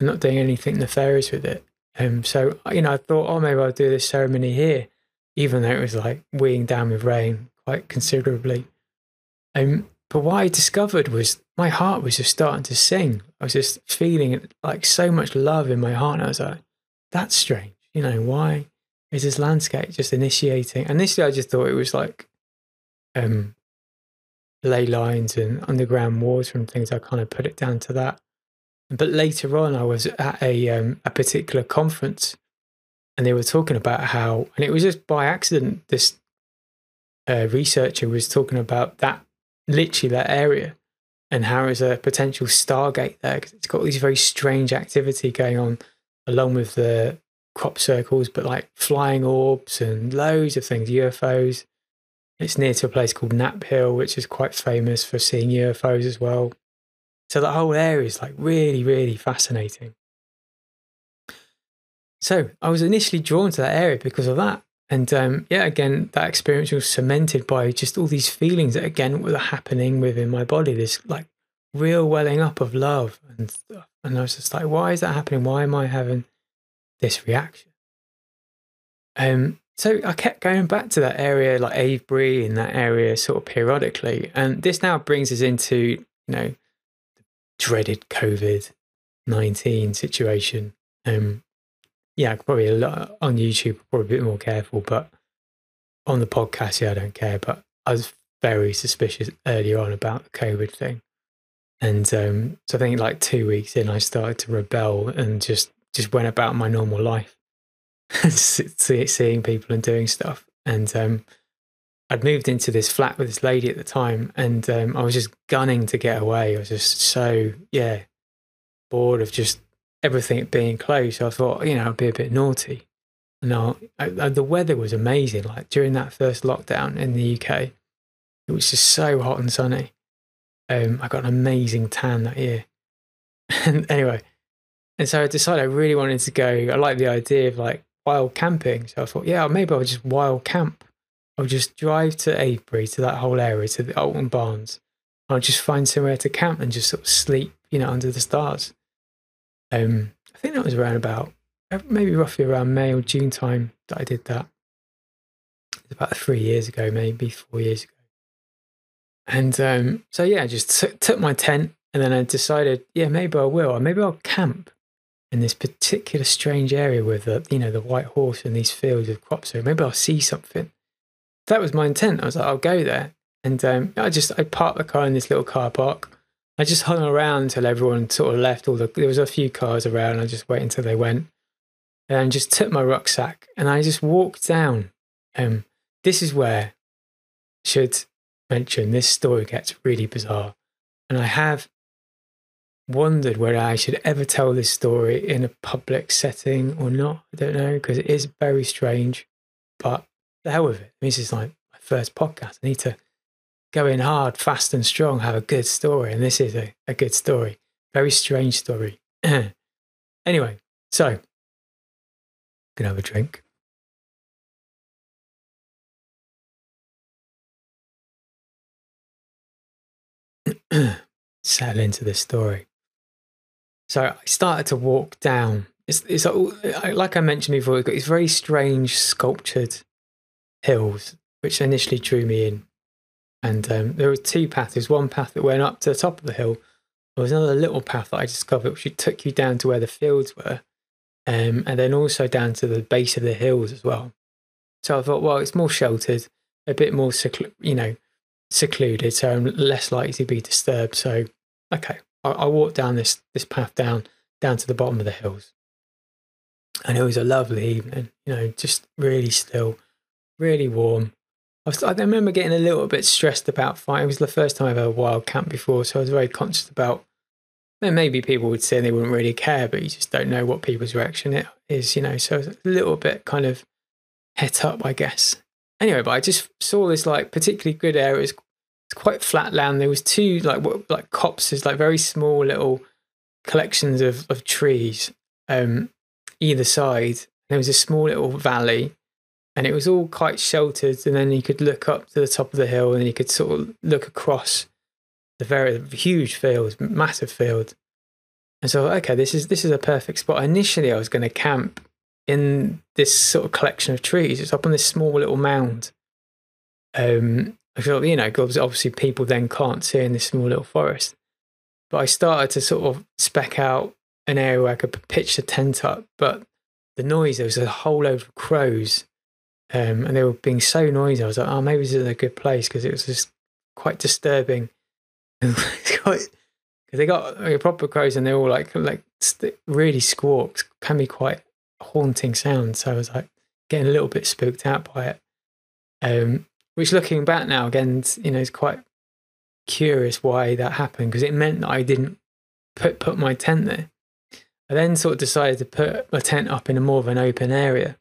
I'm not doing anything nefarious with it. Um, so you know, I thought, oh, maybe I'll do this ceremony here, even though it was like weighing down with rain quite considerably. Um, but what I discovered was my heart was just starting to sing. I was just feeling like so much love in my heart. And I was like, that's strange. You know, why? is this landscape just initiating. Initially, I just thought it was like um, ley lines and underground water and things. I kind of put it down to that. But later on, I was at a um, a particular conference, and they were talking about how, and it was just by accident. This uh, researcher was talking about that, literally that area, and how it's a potential stargate there because it's got these very strange activity going on, along with the crop circles, but like flying orbs and loads of things, UFOs. It's near to a place called Knapp Hill, which is quite famous for seeing UFOs as well. So the whole area is like really, really fascinating. So I was initially drawn to that area because of that. And um, yeah, again, that experience was cemented by just all these feelings that again were happening within my body. This like real welling up of love and. And I was just like, why is that happening? Why am I having this reaction. Um, so I kept going back to that area, like Avebury, in that area, sort of periodically, and this now brings us into you know dreaded COVID nineteen situation. Um, yeah, probably a lot on YouTube, probably a bit more careful, but on the podcast, yeah, I don't care. But I was very suspicious earlier on about the COVID thing. And um, so I think like two weeks in, I started to rebel and just just went about my normal life, *laughs* seeing people and doing stuff. And um, I'd moved into this flat with this lady at the time, and um, I was just gunning to get away. I was just so yeah bored of just everything being closed. So I thought, you know, I'd be a bit naughty. No, the weather was amazing. Like during that first lockdown in the UK, it was just so hot and sunny. Um, I got an amazing tan that year. *laughs* and anyway, and so I decided I really wanted to go. I like the idea of like wild camping. So I thought, yeah, maybe I'll just wild camp. I'll just drive to Avebury, to that whole area, to the Alton Barnes. I'll just find somewhere to camp and just sort of sleep, you know, under the stars. Um, I think that was around about, maybe roughly around May or June time that I did that. It's about three years ago, maybe four years ago. And um, so, yeah, I just t- took my tent and then I decided, yeah, maybe I will, or maybe I'll camp in this particular strange area with the you know the white horse and these fields of crops. So maybe I'll see something. That was my intent. I was like, I'll go there, and um, I just I parked the car in this little car park. I just hung around until everyone sort of left. All the there was a few cars around. I just waited until they went, and just took my rucksack and I just walked down. Um, this is where I should mention this story gets really bizarre, and I have wondered whether I should ever tell this story in a public setting or not. I don't know because it is very strange, but hell with it. This is like my first podcast. I need to go in hard, fast, and strong, have a good story. And this is a, a good story. Very strange story. *clears throat* anyway, so, gonna have a drink. *clears throat* settle into this story. So I started to walk down. It's, it's like I mentioned before, these very strange sculptured hills, which initially drew me in. And um, there were two paths. There's one path that went up to the top of the hill. There was another little path that I discovered, which took you down to where the fields were, um, and then also down to the base of the hills as well. So I thought, well, it's more sheltered, a bit more, you know, secluded, so I'm less likely to be disturbed. So, okay, I, I walked down this this path down down to the bottom of the hills, and it was a lovely evening. You know, just really still, really warm. I, was, I remember getting a little bit stressed about finding. It was the first time I've ever wild camp before, so I was very conscious about. Then maybe people would say they wouldn't really care, but you just don't know what people's reaction is, you know. So a little bit kind of het up, I guess. Anyway, but I just saw this like particularly good area. It's quite flat land. There was two like what like copses, like very small little collections of of trees um, either side. There was a small little valley, and it was all quite sheltered. And then you could look up to the top of the hill, and you could sort of look across the very huge field, massive field. And so, okay, this is this is a perfect spot. Initially, I was going to camp in this sort of collection of trees. It's up on this small little mound. Um, I feel, you know, obviously people then can't see in this small little forest. But I started to sort of spec out an area where I could pitch the tent up. But the noise, there was a whole load of crows um, and they were being so noisy. I was like, oh, maybe this is a good place because it was just quite disturbing. *laughs* Because they got like, proper crows and they're all like, like really squawks, can be quite haunting sound. So I was like getting a little bit spooked out by it. Um, which looking back now again, you know, is quite curious why that happened because it meant that I didn't put put my tent there. I then sort of decided to put my tent up in a more of an open area.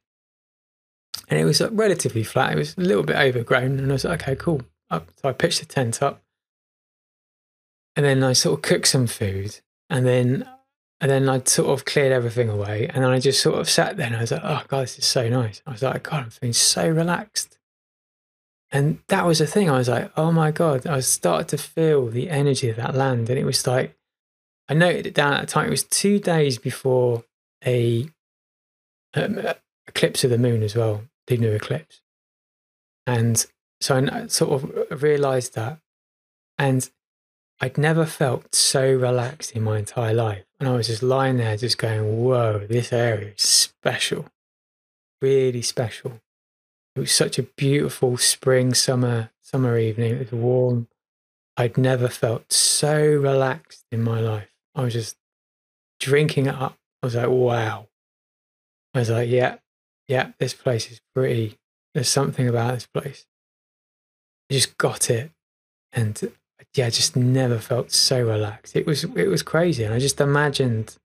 And it was relatively flat. It was a little bit overgrown. And I was like, okay, cool. So I pitched the tent up. And then I sort of cooked some food. And then and then I'd sort of cleared everything away. And I just sort of sat there and I was like, oh, God, this is so nice. I was like, God, I'm feeling so relaxed. And that was the thing. I was like, oh my God, I started to feel the energy of that land. And it was like, I noted it down at the time. It was two days before a, um, eclipse of the moon as well, the new eclipse. And so I sort of realized that. And I'd never felt so relaxed in my entire life. And I was just lying there, just going, whoa, this area is special, really special. It was such a beautiful spring, summer, summer evening. It was warm. I'd never felt so relaxed in my life. I was just drinking it up. I was like, wow. I was like, yeah, yeah, this place is pretty. There's something about this place. I just got it. And yeah, I just never felt so relaxed. It was it was crazy, and I just imagined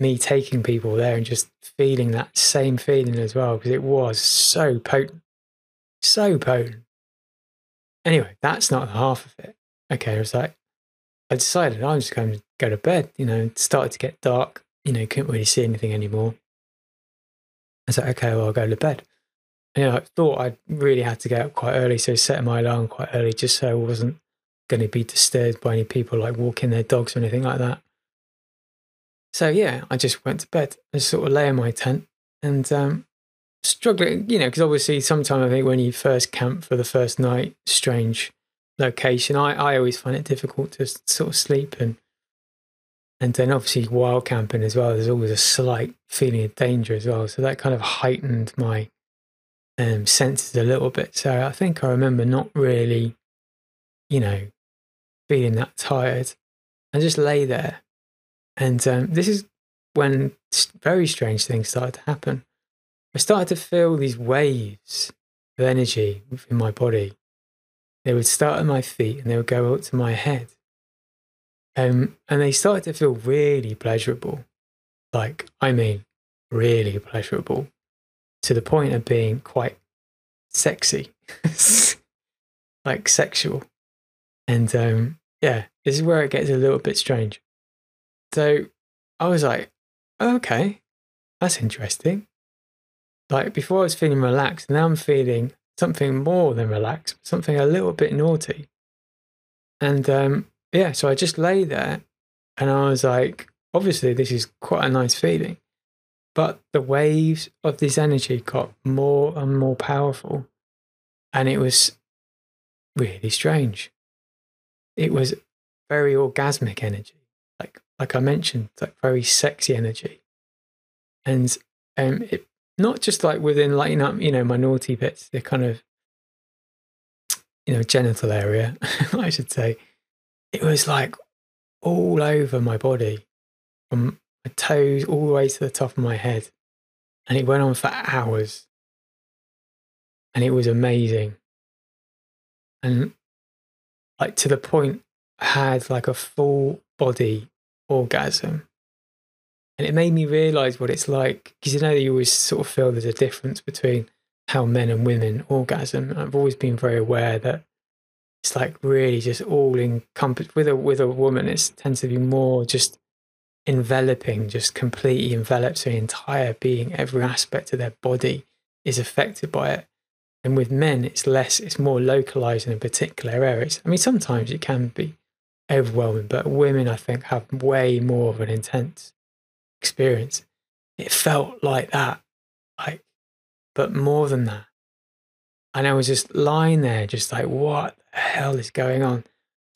me taking people there and just feeling that same feeling as well because it was so potent, so potent. Anyway, that's not half of it. Okay, I was like, I decided I'm just going to go to bed. You know, it started to get dark. You know, couldn't really see anything anymore. I said, okay, well, I'll go to bed. And, you know, I thought I really had to get up quite early, so set my alarm quite early just so I wasn't going to be disturbed by any people like walking their dogs or anything like that. So yeah, I just went to bed and sort of lay in my tent and um, struggling, you know, because obviously sometimes I think when you first camp for the first night, strange location. I, I always find it difficult to sort of sleep and and then obviously wild camping as well. There's always a slight feeling of danger as well, so that kind of heightened my um, senses a little bit. So I think I remember not really, you know, feeling that tired I just lay there. And um, this is when very strange things started to happen. I started to feel these waves of energy within my body. They would start at my feet and they would go up to my head. Um, and they started to feel really pleasurable. Like, I mean, really pleasurable to the point of being quite sexy, *laughs* like sexual. And um, yeah, this is where it gets a little bit strange. So I was like, okay, that's interesting. Like before I was feeling relaxed, now I'm feeling something more than relaxed, something a little bit naughty. And um, yeah, so I just lay there and I was like, obviously, this is quite a nice feeling. But the waves of this energy got more and more powerful. And it was really strange. It was very orgasmic energy. Like like I mentioned, like very sexy energy. And um it not just like within lighting up, you know, my naughty bits, the kind of you know, genital area, *laughs* I should say. It was like all over my body, from my toes all the way to the top of my head. And it went on for hours. And it was amazing. And like to the point I had like a full body orgasm. And it made me realize what it's like because you know you always sort of feel there's a difference between how men and women orgasm. I've always been very aware that it's like really just all encompassed with a with a woman. It tends to be more just enveloping, just completely envelops their entire being. Every aspect of their body is affected by it. And with men, it's less, it's more localized in a particular areas. I mean, sometimes it can be overwhelming, but women, I think, have way more of an intense experience. It felt like that, like, but more than that. And I was just lying there, just like, what the hell is going on?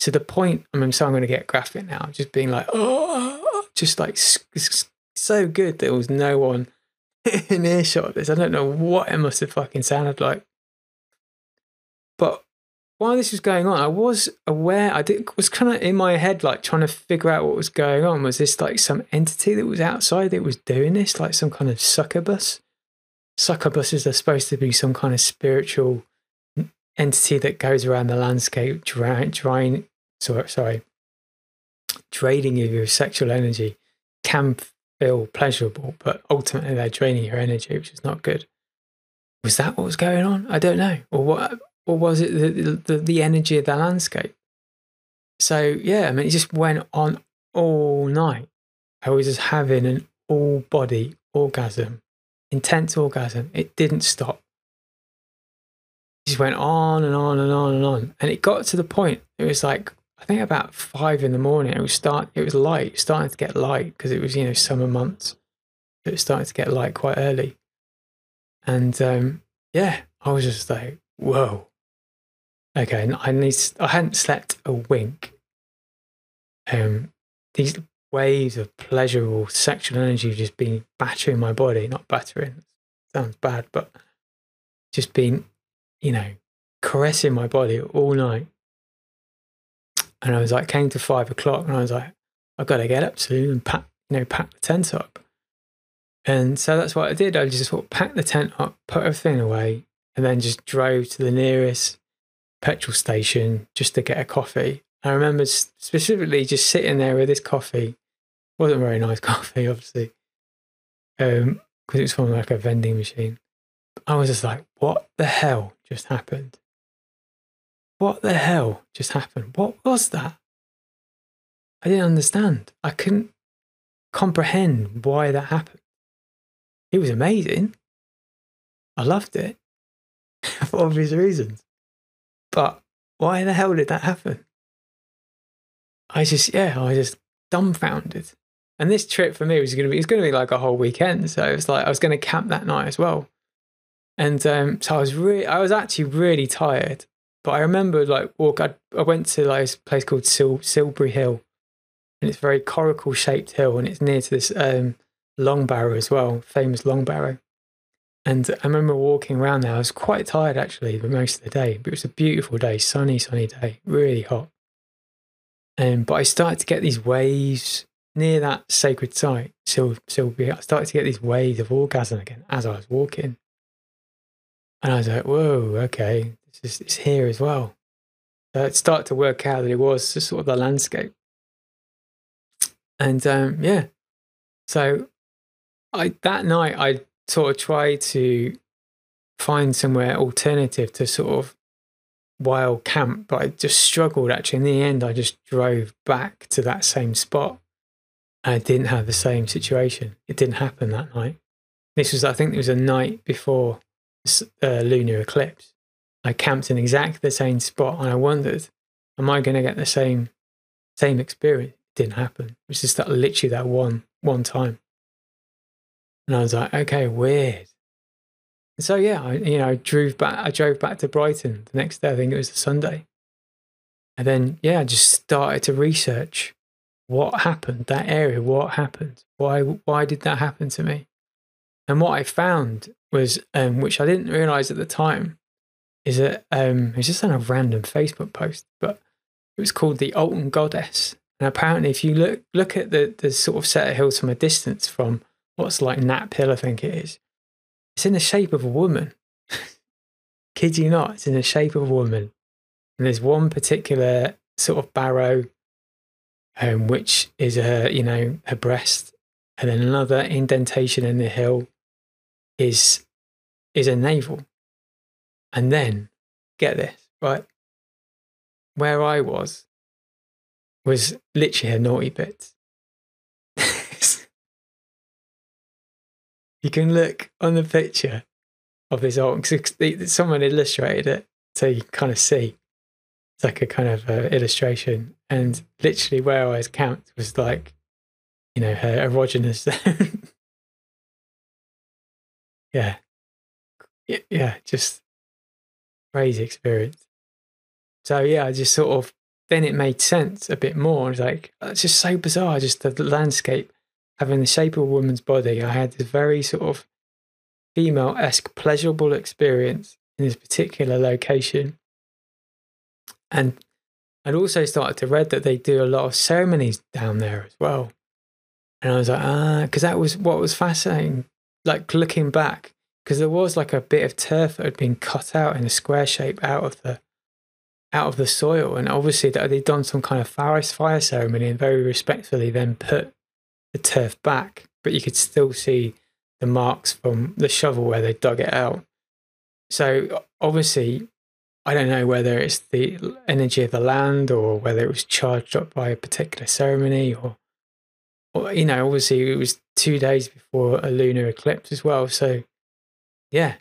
To the point, I mean, so I'm going to get graphic now, just being like, oh, just like so good there was no one *laughs* in earshot of this. I don't know what it must have fucking sounded like. But while this was going on, I was aware, I did, was kind of in my head, like trying to figure out what was going on. Was this like some entity that was outside that was doing this, like some kind of succubus? Succubuses are supposed to be some kind of spiritual entity that goes around the landscape, drying, drying sorry, sorry, draining you with sexual energy can feel pleasurable, but ultimately they're draining your energy, which is not good. Was that what was going on? I don't know. Or what? or was it the, the, the energy of the landscape? So yeah, I mean, it just went on all night. I was just having an all body orgasm, intense orgasm. It didn't stop. It just went on and on and on and on, and it got to the point. It was like I think about five in the morning. It was start. It was light, starting to get light because it was you know summer months. It was starting to get light quite early, and um, yeah, I was just like, whoa Okay, I need. I hadn't slept a wink. Um, these waves of pleasurable sexual energy just being battering my body. Not battering sounds bad, but just being, you know, caressing my body all night. And I was like, came to five o'clock, and I was like, I've got to get up soon and pack, you know, pack the tent up. And so that's what I did. I just sort of packed the tent up, put everything away, and then just drove to the nearest petrol station just to get a coffee. I remember specifically just sitting there with this coffee. Wasn't very nice *laughs* coffee, obviously, because um, it was from like a vending machine. I was just like, what the hell just happened? What the hell just happened? What was that? I didn't understand. I couldn't comprehend why that happened. It was amazing. I loved it *laughs* for obvious reasons. But why the hell did that happen? I just, yeah, I was just dumbfounded. And this trip for me was going to be, it's going to be like a whole weekend. So it was like, I was going to camp that night as well. And um, so I was really, I was actually really tired. But I remember like walk, I, I went to like a place called Sil, Silbury Hill. And it's a very coracle shaped hill. And it's near to this um, long barrow as well, famous long barrow. And I remember walking around there. I was quite tired actually, for most of the day, but it was a beautiful day, sunny, sunny day, really hot. Um, but I started to get these waves near that sacred site, Sil- Silby. I started to get these waves of orgasm again as I was walking. And I was like, whoa, okay, this is it's here as well. So it started to work out that it was just sort of the landscape. And um, yeah, so I that night I sort of tried to find somewhere alternative to sort of wild camp, but I just struggled actually. In the end, I just drove back to that same spot. I didn't have the same situation. It didn't happen that night. This was, I think, it was a night before uh, lunar eclipse. I camped in exactly the same spot, and I wondered, am I going to get the same same experience didn't happen. It was just that literally that one one time. And I was like, okay, weird. So yeah, I, you know, I drove back. I drove back to Brighton the next day. I think it was a Sunday, and then yeah, I just started to research what happened that area. What happened? Why? Why did that happen to me? And what I found was, um, which I didn't realize at the time, is that um, it's just on a random Facebook post, but it was called the Alton Goddess. And apparently, if you look look at the the sort of set of hills from a distance from what's like Knapp Hill, I think it is, it's in the shape of a woman. *laughs* Kid you not, it's in the shape of a woman. And there's one particular sort of barrow, um, which is her, you know, her breast, and then another indentation in the hill is is a navel. And then, get this, right? Where I was was literally a naughty bit. *laughs* you can look on the picture of this old, someone illustrated it so you kind of see. It's like a kind of uh, illustration. And literally where I was camped was like, you know, her erogenous. zone. *laughs* yeah. Yeah, just crazy experience. So yeah, I just sort of then it made sense a bit more. It's like uh, it's just so bizarre, just the, the landscape having the shape of a woman's body. I had this very sort of female esque pleasurable experience in this particular location. And I'd also started to read that they do a lot of ceremonies down there as well. And I was like, ah, because that was what was fascinating. Like looking back, because there was like a bit of turf that had been cut out in a square shape out of the out of the soil, and obviously that they'd done some kind of fire fire ceremony and very respectfully then put the turf back, but you could still see the marks from the shovel where they dug it out. So obviously, I don't know whether it's the energy of the land or whether it was charged up by a particular ceremony or, or you know, obviously it was two days before a lunar eclipse as well. So yeah.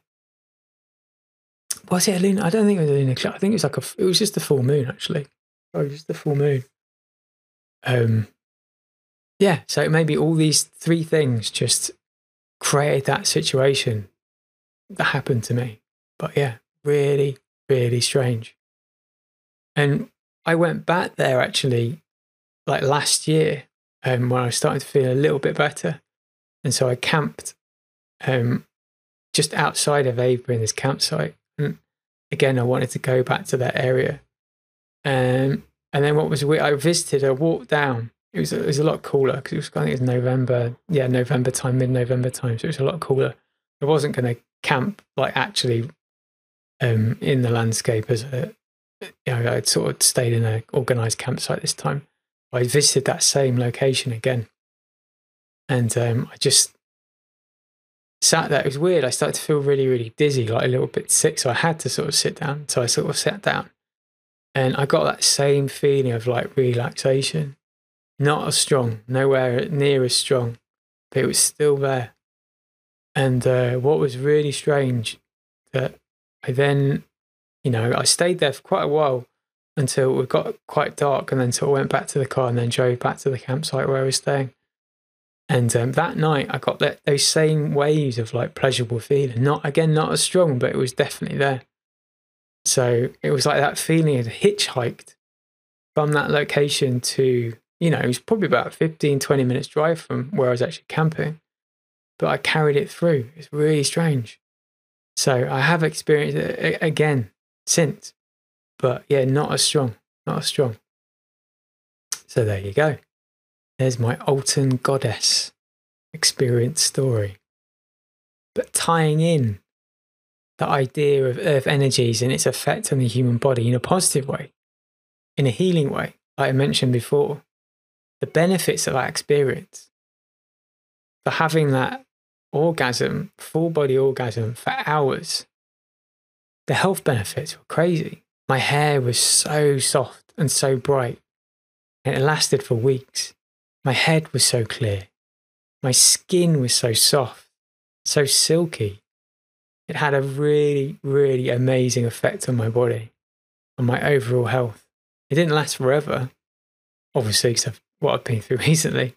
Was it a lunar? I don't think it was a lunar eclipse. I think it was like a. It was just the full moon actually. Oh, just the full moon. Um. Yeah. So maybe all these three things just created that situation that happened to me. But yeah, really, really strange. And I went back there actually, like last year, um, when I was starting to feel a little bit better, and so I camped um, just outside of Avebury in this campsite. And again, I wanted to go back to that area. Um, and then what was weird, I visited, I walked down. It was, it was a lot cooler because it was, I think it was November, yeah, November time, mid November time. So it was a lot cooler. I wasn't going to camp like actually um, in the landscape as a, you know, I'd sort of stayed in an organized campsite this time. I visited that same location again. And um, I just sat there. It was weird. I started to feel really, really dizzy, like a little bit sick. So I had to sort of sit down. So I sort of sat down and I got that same feeling of like relaxation. Not as strong, nowhere near as strong, but it was still there. And uh, what was really strange that I then, you know, I stayed there for quite a while until it got quite dark and then sort of went back to the car and then drove back to the campsite where I was staying. And um, that night, I got that those same waves of like pleasurable feeling. Not again, not as strong, but it was definitely there. So it was like that feeling of hitchhiked from that location to, you know, it was probably about 15, 20 minutes drive from where I was actually camping. But I carried it through. It's really strange. So I have experienced it again since. But yeah, not as strong. Not as strong. So there you go. There's my Alton goddess experience story. But tying in the idea of earth energies and its effect on the human body in a positive way, in a healing way, like I mentioned before, the benefits of that experience, for having that orgasm, full body orgasm for hours, the health benefits were crazy. My hair was so soft and so bright, it lasted for weeks. My head was so clear. My skin was so soft, so silky. It had a really, really amazing effect on my body, on my overall health. It didn't last forever, obviously, because of what I've been through *laughs* recently.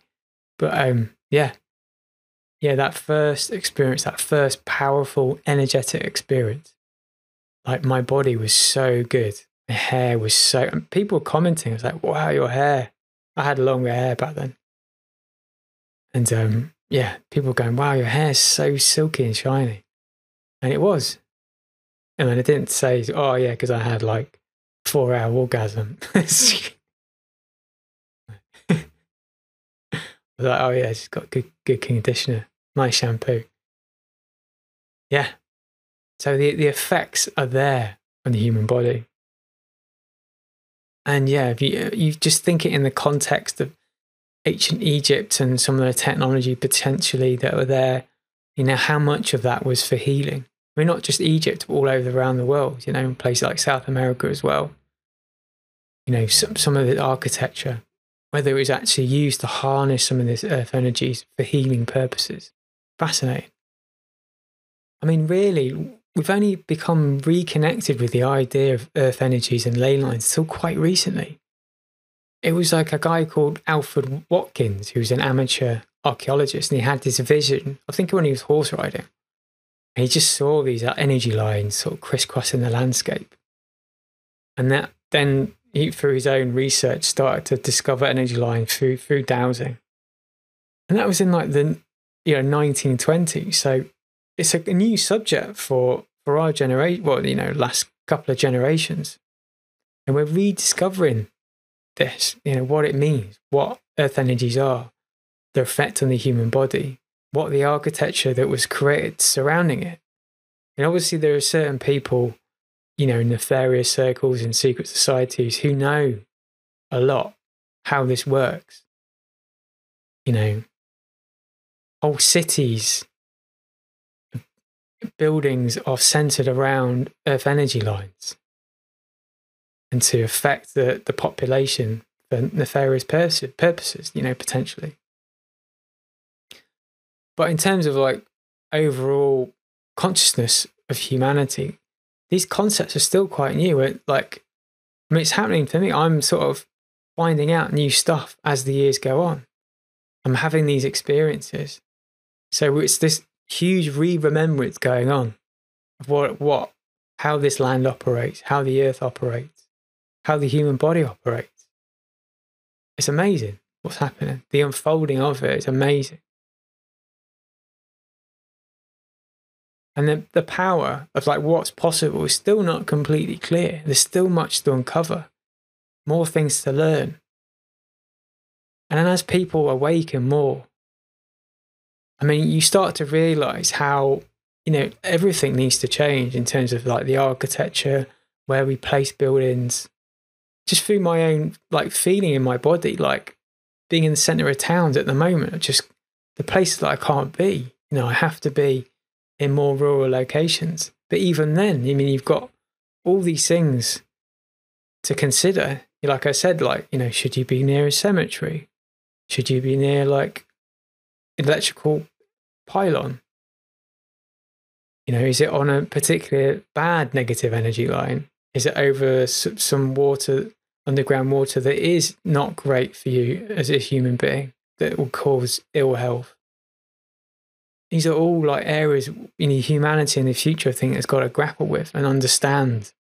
But um, yeah, yeah, that first experience, that first powerful, energetic experience, like my body was so good. My hair was so, and people commenting. I was like, wow, your hair. I had longer hair back then. And um, yeah, people going, wow, your hair's so silky and shiny. And it was. And then I didn't say, oh, yeah, because I had like four hour orgasm. *laughs* like, oh, yeah, it's got good, good conditioner, nice shampoo. Yeah. So the, the effects are there on the human body. And yeah, if you, uh, you just think it in the context of ancient Egypt and some of the technology potentially that were there, you know, how much of that was for healing? I mean, not just Egypt, but all over around the world, you know, in places like South America as well. You know, some, some of the architecture, whether it was actually used to harness some of this earth energies for healing purposes. Fascinating. I mean, really, we've only become reconnected with the idea of earth energies and ley lines until quite recently it was like a guy called Alfred Watkins, who was an amateur archaeologist, and he had this vision. I think when he was horse riding, and he just saw these uh, energy lines sort of crisscrossing the landscape, and that then he, through his own research, started to discover energy lines through through dowsing, and that was in like the you know 1920s. So it's a, a new subject for for our generation. Well, you know, last couple of generations, and we're rediscovering this, you know, what it means, what earth energies are, their effect on the human body, what the architecture that was created surrounding it. And obviously, there are certain people, you know, nefarious circles and secret societies who know a lot how this works. You know, whole cities, buildings are centered around earth energy lines and to affect the, the population for nefarious purposes, you know, potentially. But in terms of like overall consciousness of humanity, these concepts are still quite new. It, like, I mean, it's happening to me. I'm sort of finding out new stuff as the years go on. I'm having these experiences. So it's this huge re-remembrance going on of what, what, how this land operates, how the earth operates how the human body operates. It's amazing what's happening. The unfolding of it is amazing. And the, the power of like what's possible is still not completely clear. There's still much to uncover, more things to learn. And then as people awaken more, I mean, you start to realize how, you know, everything needs to change in terms of like the architecture, where we place buildings, just through my own like feeling in my body, like being in the center of towns at the moment, just the places that I can't be. You know, I have to be in more rural locations. But even then, I mean, you've got all these things to consider. Like I said, like, you know, should you be near a cemetery? Should you be near like electrical pylon? You know, is it on a particular bad negative energy line? Is it over some water, underground water that is not great for you as a human being that will cause ill health? These are all like areas in humanity in the future, I think, has got to grapple with and understand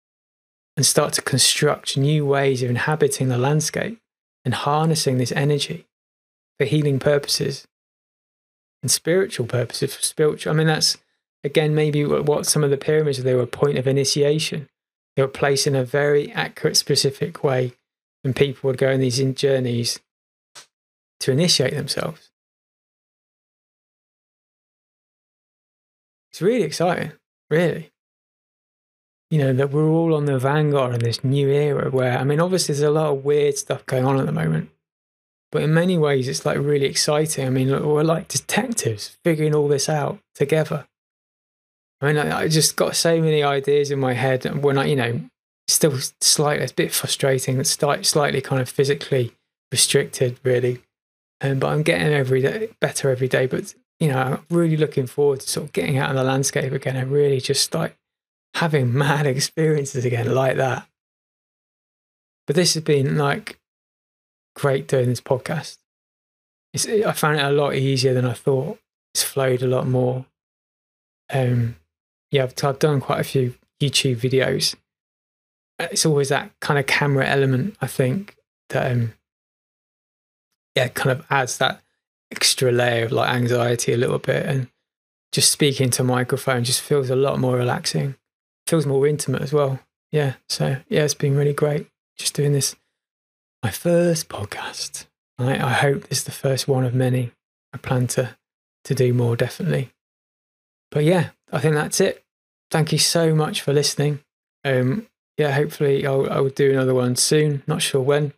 and start to construct new ways of inhabiting the landscape and harnessing this energy for healing purposes and spiritual purposes. For spiritual, I mean, that's again maybe what some of the pyramids they were a point of initiation they were placed in a very accurate, specific way, and people would go on these journeys to initiate themselves. It's really exciting, really. You know, that we're all on the vanguard in this new era where, I mean, obviously, there's a lot of weird stuff going on at the moment. But in many ways, it's like really exciting. I mean, we're like detectives figuring all this out together. I mean, I, I just got so many ideas in my head and when I, you know, still slightly, it's a bit frustrating, it's slightly kind of physically restricted, really. Um, but I'm getting every day better every day. But you know, I'm really looking forward to sort of getting out in the landscape again and really just like having *laughs* mad experiences again like that. But this has been like great doing this podcast. It's, I found it a lot easier than I thought. It's flowed a lot more. Um, yeah, I've, I've done quite a few YouTube videos. It's always that kind of camera element, I think, that um, yeah, kind of adds that extra layer of like anxiety a little bit, and just speaking to microphone just feels a lot more relaxing. Feels more intimate as well. Yeah, so yeah, it's been really great just doing this. My first podcast. I, I hope this is the first one of many. I plan to to do more definitely. But yeah, I think that's it. Thank you so much for listening. Um, yeah, hopefully I'll, I'll do another one soon. Not sure when,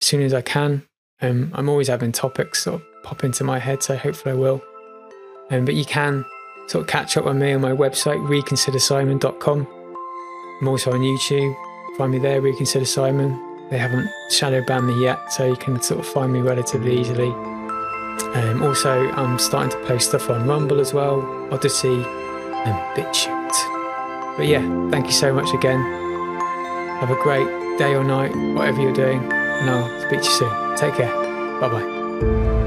as soon as I can. Um, I'm always having topics sort of pop into my head, so hopefully I will. Um, but you can sort of catch up with me on my website, reconsidersimon.com. I'm also on YouTube. Find me there, Reconsider Simon. They haven't shadow banned me yet, so you can sort of find me relatively easily. Um, also, I'm starting to post stuff on Rumble as well, Odysee, and BitChute. But yeah, thank you so much again. Have a great day or night, whatever you're doing, and I'll speak to you soon. Take care. Bye bye.